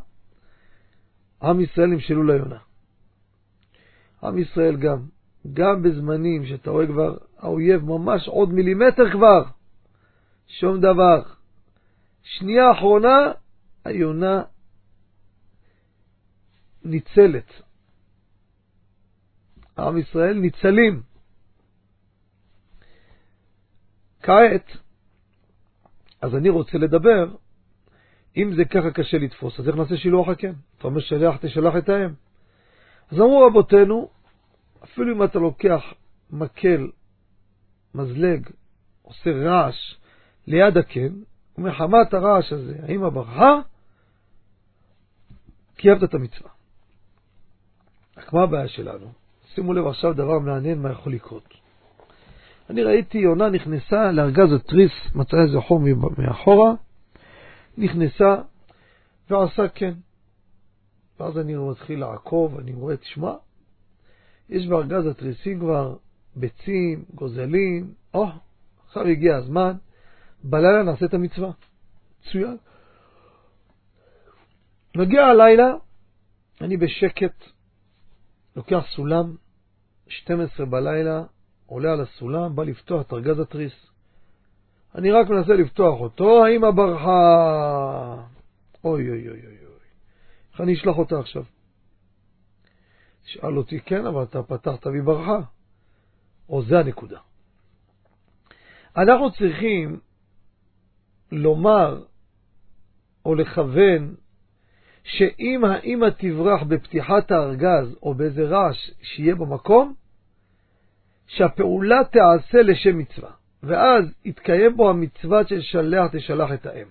עם ישראל נמשלו ליונה. עם ישראל גם. גם בזמנים שאתה רואה כבר, האויב ממש עוד מילימטר כבר, שום דבר. שנייה אחרונה, היונה ניצלת. עם ישראל ניצלים. כעת, אז אני רוצה לדבר, אם זה ככה קשה לתפוס, אז איך נעשה שילוח הקן? אתה אומר שלח, תשלח את האם. אז אמרו רבותינו, אפילו אם אתה לוקח מקל מזלג עושה רעש ליד הקן, ומחמת הרעש הזה, האמא ברכה, קיימת את המצווה. רק מה הבעיה שלנו? שימו לב עכשיו דבר מעניין מה יכול לקרות. אני ראיתי יונה נכנסה לארגז התריס, מצאה איזה חור מאחורה, נכנסה ועשה כן. ואז אני מתחיל לעקוב, אני רואה, תשמע, יש בארגז התריסים כבר ביצים, גוזלים, או, עכשיו הגיע הזמן, בלילה נעשה את המצווה. מצוין. מגיע הלילה, אני בשקט, לוקח סולם, 12 בלילה, עולה על הסולם, בא לפתוח את ארגז התריס. אני רק מנסה לפתוח אותו, האמא ברחה. אוי אוי אוי אוי אוי. איך אני אשלח אותה עכשיו? שאל אותי, כן, אבל אתה פתחת והיא ברחה. או זה הנקודה. אנחנו צריכים לומר או לכוון שאם האמא תברח בפתיחת הארגז או באיזה רעש שיהיה במקום, שהפעולה תיעשה לשם מצווה, ואז יתקיים בו המצווה של שלח תשלח את האם.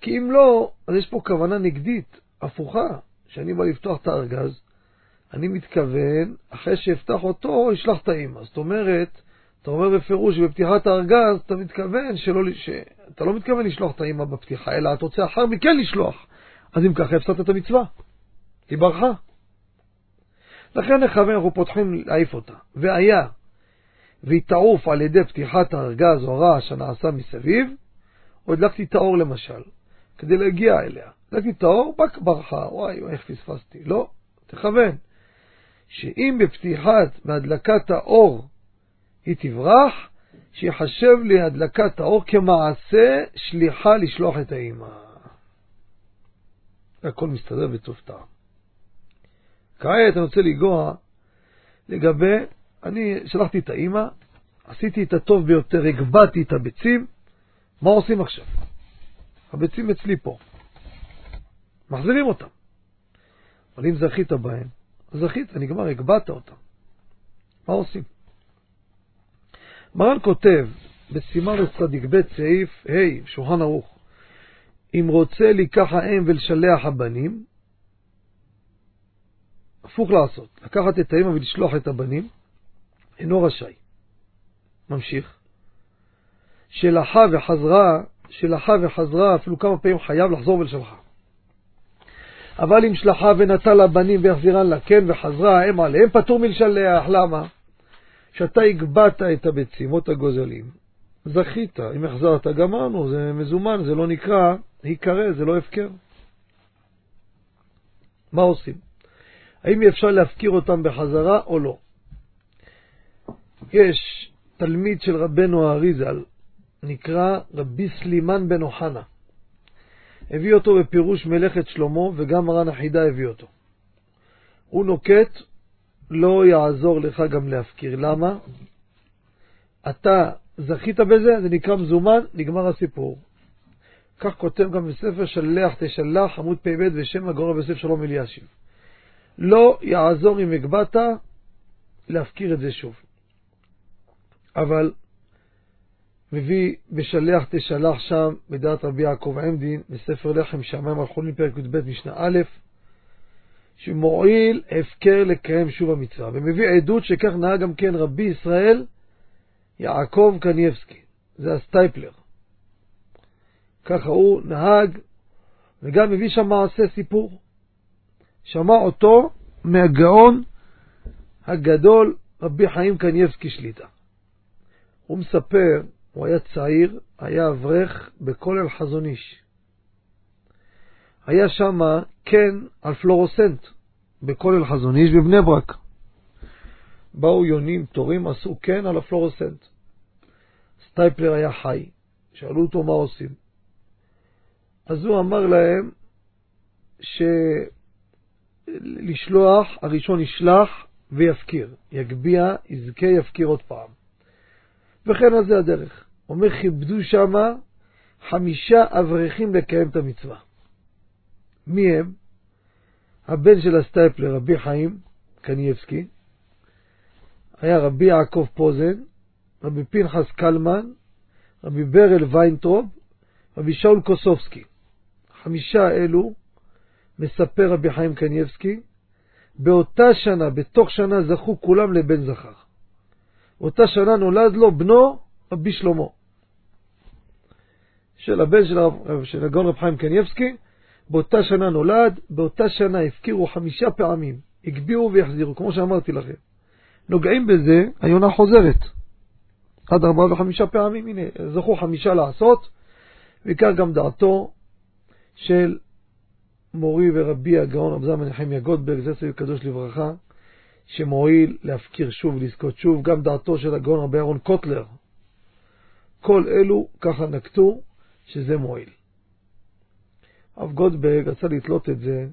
כי אם לא, אז יש פה כוונה נגדית, הפוכה, שאני בא לפתוח את הארגז, אני מתכוון, אחרי שאפתח אותו, אשלח את האמא. זאת אומרת, אתה אומר בפירוש שבפתיחת הארגז אתה מתכוון שלא, אתה לא מתכוון לשלוח את האמא בפתיחה, אלא אתה רוצה אחר מכן לשלוח. אז אם ככה הפסדת את המצווה, היא ברחה. לכן נכוון, אנחנו פותחים להעיף אותה. והיה, והיא תעוף על ידי פתיחת הארגז או הרעש הנעשה מסביב, או הדלקתי את האור למשל, כדי להגיע אליה. הדלקתי את האור, פק ברחה, וואי, איך פספסתי. לא, תכוון. שאם בפתיחת, בהדלקת האור, היא תברח, שיחשב לי הדלקת האור כמעשה שליחה לשלוח את האימא. הכל מסתדר בטוב טעם. כעת אני רוצה לנגוע לגבי, אני שלחתי את האימא, עשיתי את הטוב ביותר, הגבהתי את הביצים, מה עושים עכשיו? הביצים אצלי פה. מחזירים אותם. אבל אם זכית בהם, זכית, נגמר, הגבהת אותם. מה עושים? מרן כותב בסימן צדיק ב' סעיף ה', שולחן ערוך, אם רוצה לקח האם ולשלח הבנים, הפוך לעשות, לקחת את האמא ולשלוח את הבנים, אינו רשאי. ממשיך. שלחה וחזרה, שלחה וחזרה, אפילו כמה פעמים חייב לחזור ולשלחה. אבל אם שלחה ונטה לבנים והחזירן לה, כן וחזרה האם עליהם, פטור מלשלח. למה? שאתה הגבהת את הביצים או את הגוזלים, זכית, אם החזרת, גמרנו, זה מזומן, זה לא נקרא היקרא, זה לא הפקר. מה עושים? האם אפשר להפקיר אותם בחזרה או לא? יש תלמיד של רבנו האריזל, נקרא רבי סלימן בן אוחנה. הביא אותו בפירוש מלאכת שלמה, וגם מרן החידה הביא אותו. הוא נוקט, לא יעזור לך גם להפקיר. למה? אתה זכית בזה, זה נקרא מזומן, נגמר הסיפור. כך כותב גם בספר שלח תשלח, עמוד פ"ב, ושם הגורר בספר שלום אלישיב. לא יעזור אם הגבהת להפקיר את זה שוב. אבל מביא בשלח תשלח שם, בדעת רבי יעקב עמדין, בספר לחם שמיים האחרונים, פרק י"ב, משנה א', שמועיל הפקר לקיים שוב המצווה, ומביא עדות שכך נהג גם כן רבי ישראל יעקב קנייבסקי, זה הסטייפלר. ככה הוא נהג, וגם מביא שם מעשה סיפור. שמע אותו מהגאון הגדול רבי חיים קנייבסקי שליט"א. הוא מספר, הוא היה צעיר, היה אברך בכולל חזון איש. היה שם כן על פלורוסנט בכולל חזון איש בבני ברק. באו יונים, תורים, עשו כן על הפלורוסנט. סטייפלר היה חי, שאלו אותו מה עושים. אז הוא אמר להם שלשלוח, הראשון ישלח ויפקיר, יגביה, יזכה, יפקיר עוד פעם. וכן על זה הדרך. אומר, כיבדו שמה חמישה אברכים לקיים את המצווה. מי הם? הבן של הסטייפלר, רבי חיים קנייבסקי, היה רבי יעקב פוזן, רבי פנחס קלמן, רבי ברל ויינטרוב, רבי שאול קוסובסקי. חמישה אלו מספר רבי חיים קניבסקי, באותה שנה, בתוך שנה, זכו כולם לבן זכר. באותה שנה נולד לו בנו רבי שלמה. של הבן של, הרב, של הגאון רב חיים קניבסקי, באותה שנה נולד, באותה שנה הפקירו חמישה פעמים, הגבירו ויחזירו, כמו שאמרתי לכם. נוגעים בזה, היונה חוזרת. עד ארבעה וחמישה פעמים, הנה, זכו חמישה לעשות, וכך גם דעתו של מורי ורבי הגאון רב זלמן נחמיה גולדברג, זצ"ל קדוש לברכה, שמועיל להפקיר שוב ולזכות שוב, גם דעתו של הגאון רבי אהרון קוטלר. כל אלו ככה נקטו שזה מועיל. הרב גולדברג רצה לתלות את זה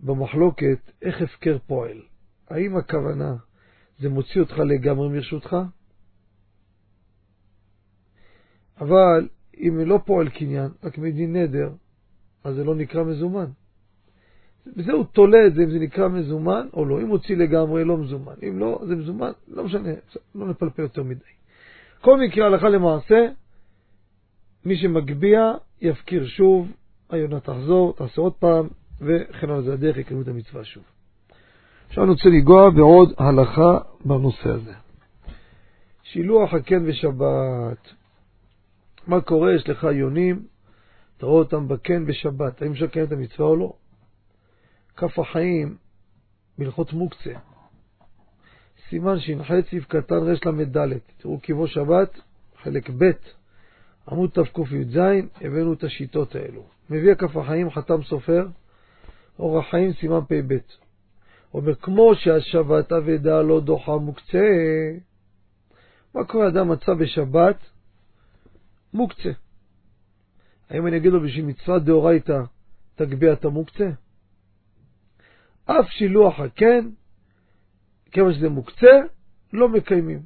במחלוקת איך הפקר פועל. האם הכוונה זה מוציא אותך לגמרי מרשותך? אבל אם לא פועל קניין, רק מדין נדר, אז זה לא נקרא מזומן. בזה הוא תולה את זה אם זה נקרא מזומן או לא. אם הוציא לגמרי, לא מזומן. אם לא, זה מזומן, לא משנה, לא נפלפל יותר מדי. כל מקרה, הלכה למעשה, מי שמגביה, יפקיר שוב, היונה תחזור, תעשה עוד פעם, וכן על זה הדרך יקיימו את המצווה שוב. עכשיו אני רוצה לנגוע בעוד הלכה בנושא הזה. שילוח הקן בשבת. מה קורה? יש לך יונים, אתה רואה אותם בקן בשבת, האם אפשר לקיים את המצווה או לא? כף החיים, בהלכות מוקצה. סימן ש"ח סעיף קטן רל"ד, תראו כיבו שבת, חלק ב', עמוד תקי"ז, הבאנו את השיטות האלו. מביא הכף החיים, חתם סופר, אורח חיים, סימן פ"ב. אומר, כמו שהשבת אבדה לא דוחה מוקצה, מה קורה אדם מצא בשבת מוקצה? האם אני אגיד לו בשביל מצוות דאורייתא תגביה את המוקצה? אף שילוח הקן, כיוון שזה מוקצה, לא מקיימים.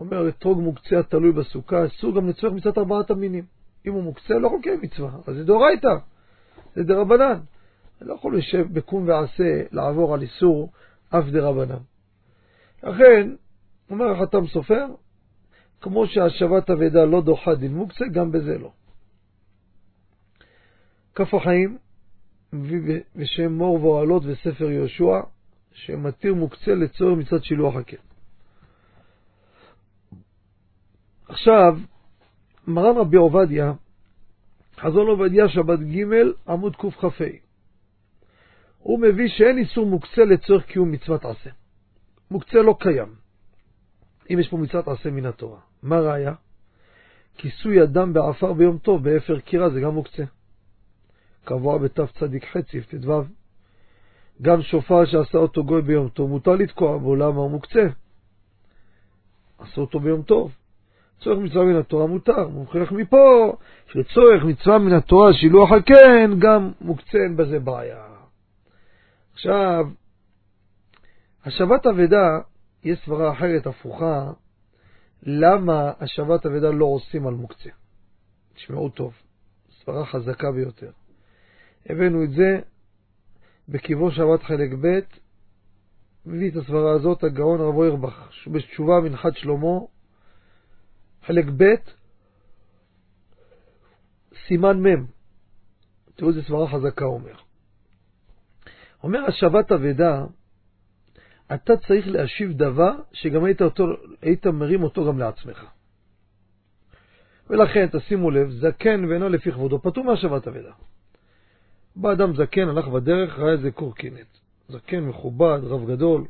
אומר, אתרוג מוקצה התלוי בסוכה, אסור גם לצורך מצוות ארבעת המינים. אם הוא מוקצה, לא לקיים מצווה, אז זה דאורייתא, זה דרבנן. אני לא יכול לשב בקום ועשה לעבור על איסור אף דרבנן. לכן, אומר החתם סופר, כמו שהשבת אבדה לא דוחה דין מוקצה, גם בזה לא. כף החיים מביא בשם מור ואוהלות וספר יהושע, שמתיר מוקצה לצורך מצד שילוח הקן. עכשיו, מרן רבי עובדיה, חזון עובדיה שבת ג' עמוד קכ"ה. הוא מביא שאין איסור מוקצה לצורך קיום מצוות עשה. מוקצה לא קיים, אם יש פה מצוות עשה מן התורה. מה ראיה? כיסוי אדם בעפר ביום טוב, באפר כירה, זה גם מוקצה. קבוע בתצ"ח סעיף ט"ו. גם שופר שעשה אותו גוי ביום טוב, מותר לתקוע בו, למה הוא מוקצה? עשו אותו ביום טוב. צורך מצווה מן התורה מותר. מוכיח מפה שצורך מצווה מן התורה, שילוח הקן, גם מוקצה, אין בזה בעיה. עכשיו, השבת אבדה, יש סברה אחרת, הפוכה, למה השבת אבדה לא עושים על מוקצה. תשמעו טוב, סברה חזקה ביותר. הבאנו את זה בקיבו שבת חלק ב', מביא את הסברה הזאת הגאון הרב אוירבך, בתשובה מנחת שלמה, חלק ב', סימן מ', תראו איזה סברה חזקה אומר. אומר השבת אבדה, אתה צריך להשיב דבר שגם היית, אותו, היית מרים אותו גם לעצמך. ולכן, תשימו לב, זקן ואינו לפי כבודו, פטור מהשבת אבדה. בא אדם זקן, הלך בדרך, ראה איזה קורקינט. זקן מכובד, רב גדול.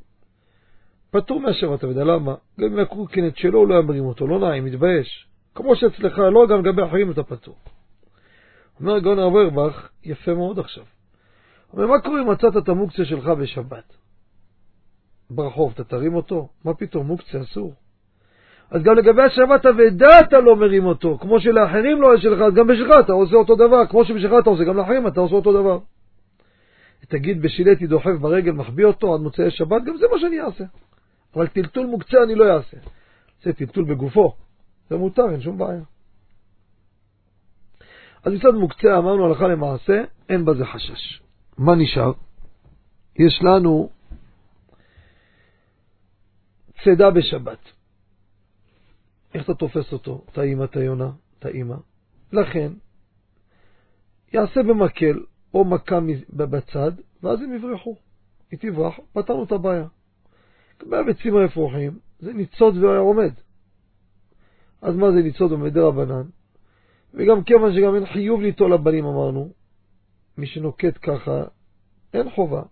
פטור מהשבת אבדה, למה? גם אם הקורקינט שלו, הוא לא היה מרים אותו, לא נעים, מתבייש. כמו שאצלך, לא, גם לגבי אחרים אתה פטור. אומר גאון הרב אורבך, יפה מאוד עכשיו. אומר, מה קורה אם מצאת את המוקצה שלך בשבת? ברחוב, אתה תרים אותו? מה פתאום, מוקצה אסור. אז גם לגבי השבת אבדה אתה לא מרים אותו, כמו שלאחרים לא יש שלך, אז גם בשבילך אתה עושה אותו דבר, כמו שבשבילך אתה עושה, גם לאחרים אתה עושה אותו דבר. תגיד בשילתי דוחף ברגל, מחביא אותו עד מוצאי שבת, גם זה מה שאני אעשה. אבל טלטול מוקצה אני לא אעשה. זה טלטול בגופו, זה מותר, אין שום בעיה. אז מצד מוקצה אמרנו הלכה למעשה, אין בזה חשש. מה נשאר? יש לנו צידה בשבת. איך אתה תופס אותו? את האמא, את היונה, את האמא. לכן, יעשה במקל או מכה בצד, ואז הם יברחו. היא תברח, פתרנו את הבעיה. מהביצים האפרוחים זה ניצוד ועומד. אז מה זה ניצוד עומד רבנן? וגם כיוון שגם אין חיוב ליטול לבנים אמרנו, מי שנוקט ככה, אין חובה.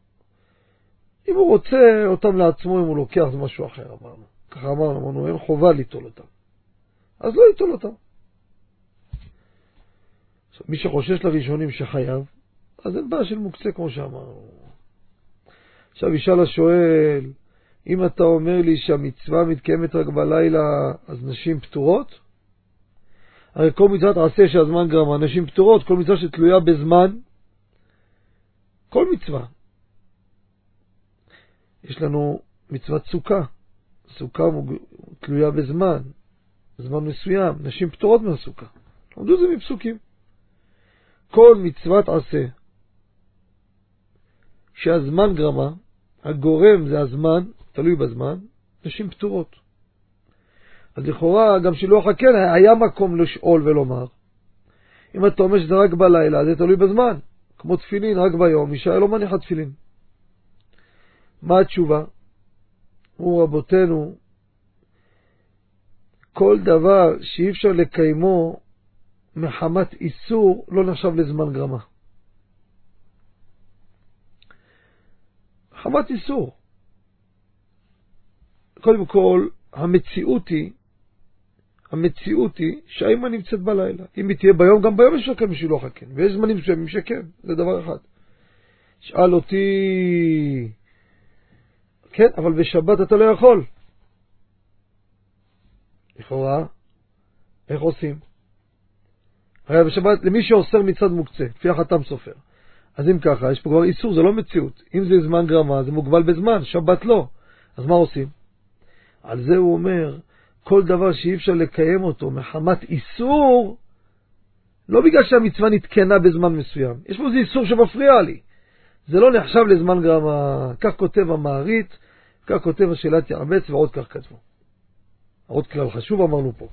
אם הוא רוצה אותם לעצמו, אם הוא לוקח זה משהו אחר, אמרנו. ככה אמרנו, אמרנו, אין חובה ליטול אותם. אז לא ייטול אותם. מי שחושש לראשונים שחייב, אז אין בעיה של מוקצה כמו שאמרנו. עכשיו ישאל השואל, אם אתה אומר לי שהמצווה מתקיימת רק בלילה, אז נשים פטורות? הרי כל מצוות עשה שהזמן גרמה, נשים פטורות, כל מצווה שתלויה בזמן, כל מצווה. יש לנו מצוות סוכה, סוכה תלויה בזמן, זמן מסוים, נשים פטורות מהסוכה. למדו את זה מפסוקים. כל מצוות עשה שהזמן גרמה, הגורם זה הזמן, תלוי בזמן, נשים פטורות. אז לכאורה, גם שילוח הקן היה מקום לשאול ולומר. אם אתה אומר שזה רק בלילה, זה תלוי בזמן. כמו תפילין, רק ביום, אישה לא מניחה תפילין. מה התשובה? אמרו רבותינו, כל דבר שאי אפשר לקיימו מחמת איסור לא נחשב לזמן גרמה. מחמת איסור. קודם כל, המציאות היא, המציאות היא שהאימא נמצאת בלילה. אם היא תהיה ביום, גם ביום יש לקן בשבילו חכן, ויש זמנים מסוימים שכן, זה דבר אחד. שאל אותי, כן, אבל בשבת אתה לא יכול. לכאורה, איך עושים? הרי בשבת, למי שאוסר מצד מוקצה, לפי החתם סופר. אז אם ככה, יש פה כבר איסור, זה לא מציאות. אם זה זמן גרמה, זה מוגבל בזמן, שבת לא. אז מה עושים? על זה הוא אומר, כל דבר שאי אפשר לקיים אותו מחמת איסור, לא בגלל שהמצווה נתקנה בזמן מסוים, יש פה איזה איסור שמפריע לי. זה לא נחשב לזמן גרמה, כך כותב המערית, כך כותב השאלת יעבץ ועוד כך כתבו. עוד כלל חשוב אמרנו פה.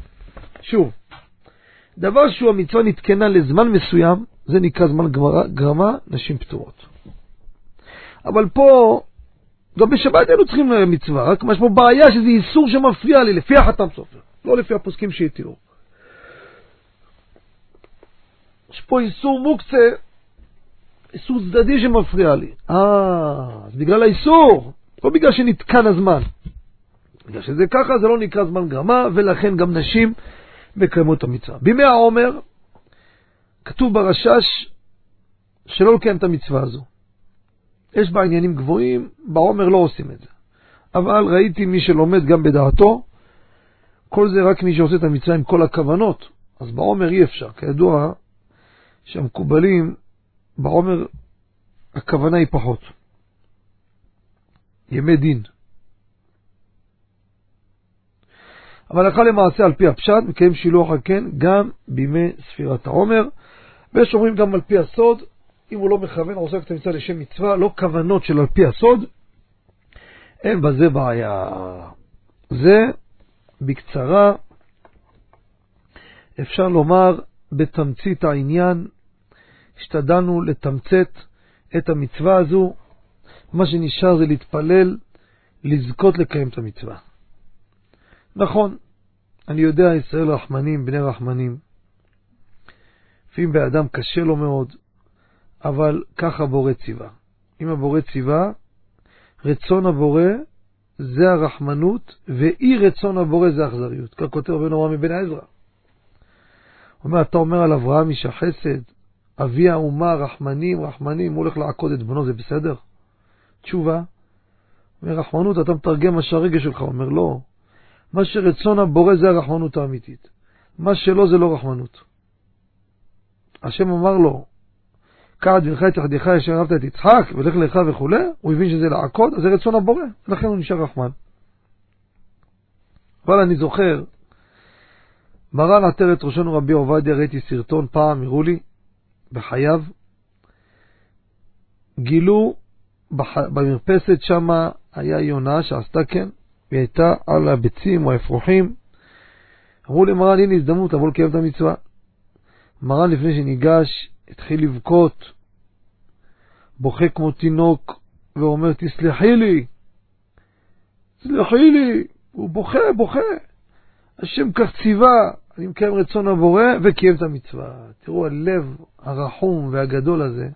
שוב, דבר שהוא המצווה נתקנה לזמן מסוים, זה נקרא זמן גרמה, גרמה נשים פטורות. אבל פה, גם בשבת היינו צריכים מצווה, רק יש פה בעיה שזה איסור שמפריע לי, לפי החתם סופר, לא לפי הפוסקים שהתירו. יש פה איסור מוקצה, איסור צדדי שמפריע לי. אה, אז בגלל האיסור, לא בגלל שנתקן הזמן. בגלל שזה ככה, זה לא נקרא זמן גרמה, ולכן גם נשים מקיימות את המצווה. בימי העומר, כתוב ברשש שלא לקיים את המצווה הזו. יש בה עניינים גבוהים, בעומר לא עושים את זה. אבל ראיתי מי שלומד גם בדעתו, כל זה רק מי שעושה את המצווה עם כל הכוונות, אז בעומר אי אפשר. כידוע שהמקובלים, בעומר הכוונה היא פחות. ימי דין. אבל הלכה למעשה על פי הפשט מקיים שילוח הקן גם בימי ספירת העומר, ויש אומרים גם על פי הסוד, אם הוא לא מכוון, עושה את המצווה לשם מצווה, לא כוונות של על פי הסוד, אין בזה בעיה. זה בקצרה, אפשר לומר בתמצית העניין, השתדלנו לתמצת את המצווה הזו, מה שנשאר זה להתפלל, לזכות לקיים את המצווה. נכון, אני יודע, ישראל רחמנים, בני רחמנים. לפעמים באדם קשה לו מאוד, אבל ככה בורא ציווה. אם הבורא ציווה, רצון הבורא זה הרחמנות, ואי רצון הבורא זה אכזריות. כך כותב רבי נורא מבן עזרא. הוא אומר, אתה אומר על אברהם איש החסד, אבי האומה, רחמנים, רחמנים, הוא הולך לעקוד את בנו, זה בסדר? תשובה, אומר, רחמנות, אתה מתרגם מה שהרגש שלך, אומר, לא, מה שרצון הבורא זה הרחמנות האמיתית. מה שלא זה לא רחמנות. השם אמר לו, קעת בנך את יחדיך אשר אהבת את יצחק, ולך לך וכולי, הוא הבין שזה לעקוד, אז זה רצון הבורא, ולכן הוא נשאר רחמן. אבל אני זוכר, מרן עטרת ראשנו רבי עובדיה, ראיתי סרטון פעם, הראו לי, בחייו, גילו. במרפסת שמה היה יונה שעשתה כן, והיא הייתה על הביצים או האפרוחים. אמרו למרן, הנה הזדמנות לבוא לקיים את המצווה. מרן לפני שניגש, התחיל לבכות, בוכה כמו תינוק, ואומר, תסלחי לי, תסלחי לי. הוא בוכה, בוכה. השם כך ציווה, אני מקיים רצון הבורא וקיים את המצווה. תראו, הלב הרחום והגדול הזה,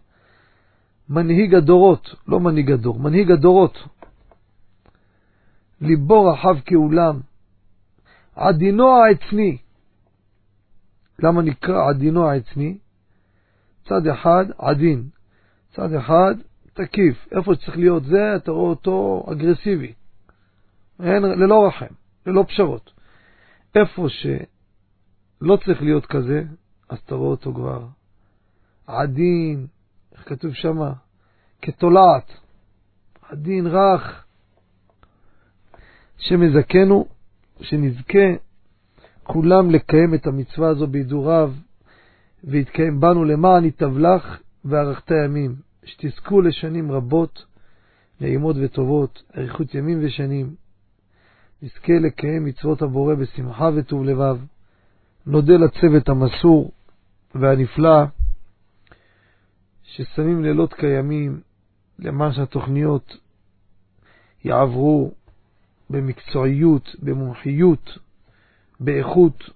מנהיג הדורות, לא מנהיג הדור, מנהיג הדורות. ליבו רחב כאולם, עדינו העצני. למה נקרא עדינו העצני? צד אחד עדין, צד אחד תקיף. איפה שצריך להיות זה, אתה רואה אותו אגרסיבי. אין, ללא רחם, ללא פשרות. איפה שלא צריך להיות כזה, אז אתה רואה אותו כבר עדין, איך כתוב שמה? כתולעת, עדין רך. שמזכנו, שנזכה כולם לקיים את המצווה הזו בהידוריו, ויתקיים בנו למען יתבלח וארכת ימים, שתזכו לשנים רבות, נעימות וטובות, אריכות ימים ושנים. נזכה לקיים מצוות הבורא בשמחה וטוב לבב. נודה לצוות המסור והנפלא, ששמים לילות כימים למען שהתוכניות יעברו במקצועיות, במומחיות, באיכות.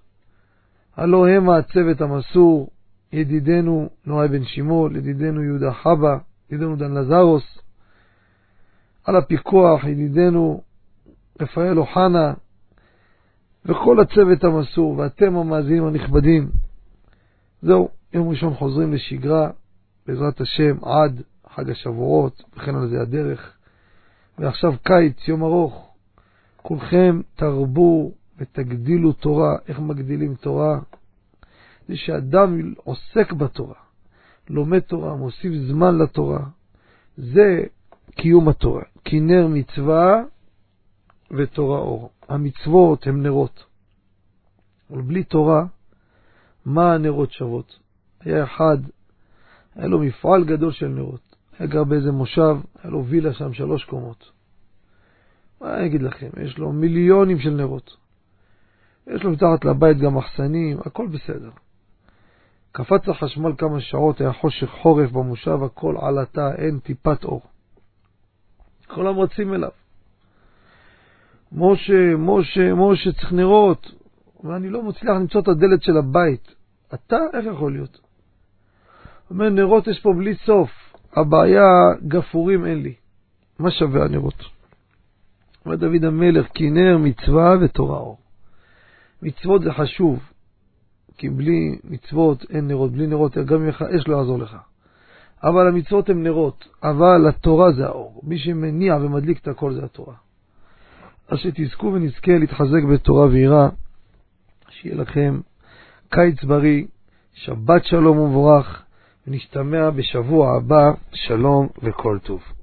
הלא הם הצוות המסור, ידידנו נועה בן שימול, ידידנו יהודה חבא, ידידנו דן לזרוס, על הפיקוח, ידידנו רפאל אוחנה, וכל הצוות המסור, ואתם המאזינים הנכבדים. זהו, יום ראשון חוזרים לשגרה, בעזרת השם, עד חג השבועות, וכן על זה הדרך. ועכשיו קיץ, יום ארוך. כולכם תרבו ותגדילו תורה. איך מגדילים תורה? זה שאדם עוסק בתורה, לומד תורה, מוסיף זמן לתורה. זה קיום התורה. כי נר מצווה ותורה אור. המצוות הן נרות. אבל בלי תורה, מה הנרות שוות? היה אחד, היה לו מפעל גדול של נרות. היה גר באיזה מושב, היה לו וילה שם שלוש קומות. מה אני אגיד לכם, יש לו מיליונים של נרות. יש לו מתחת לבית גם מחסנים, הכל בסדר. קפץ החשמל כמה שעות, היה חושך חורף במושב, הכל עלתה, אין טיפת אור. כולם רצים אליו. משה, משה, משה, צריך נרות. ואני לא מצליח למצוא את הדלת של הבית. אתה, איך יכול להיות? אומר, נרות יש פה בלי סוף. הבעיה, גפורים אין לי. מה שווה הנרות? אומר דוד המלך, כי נר מצווה ותורה אור. מצוות זה חשוב, כי בלי מצוות אין נרות, בלי נרות גם אם לך אש לא יעזור לך. אבל המצוות הן נרות, אבל התורה זה האור. מי שמניע ומדליק את הכל זה התורה. אז שתזכו ונזכה להתחזק בתורה ויראה, שיהיה לכם קיץ בריא, שבת שלום ומבורך, ונשתמע בשבוע הבא, שלום וכל טוב.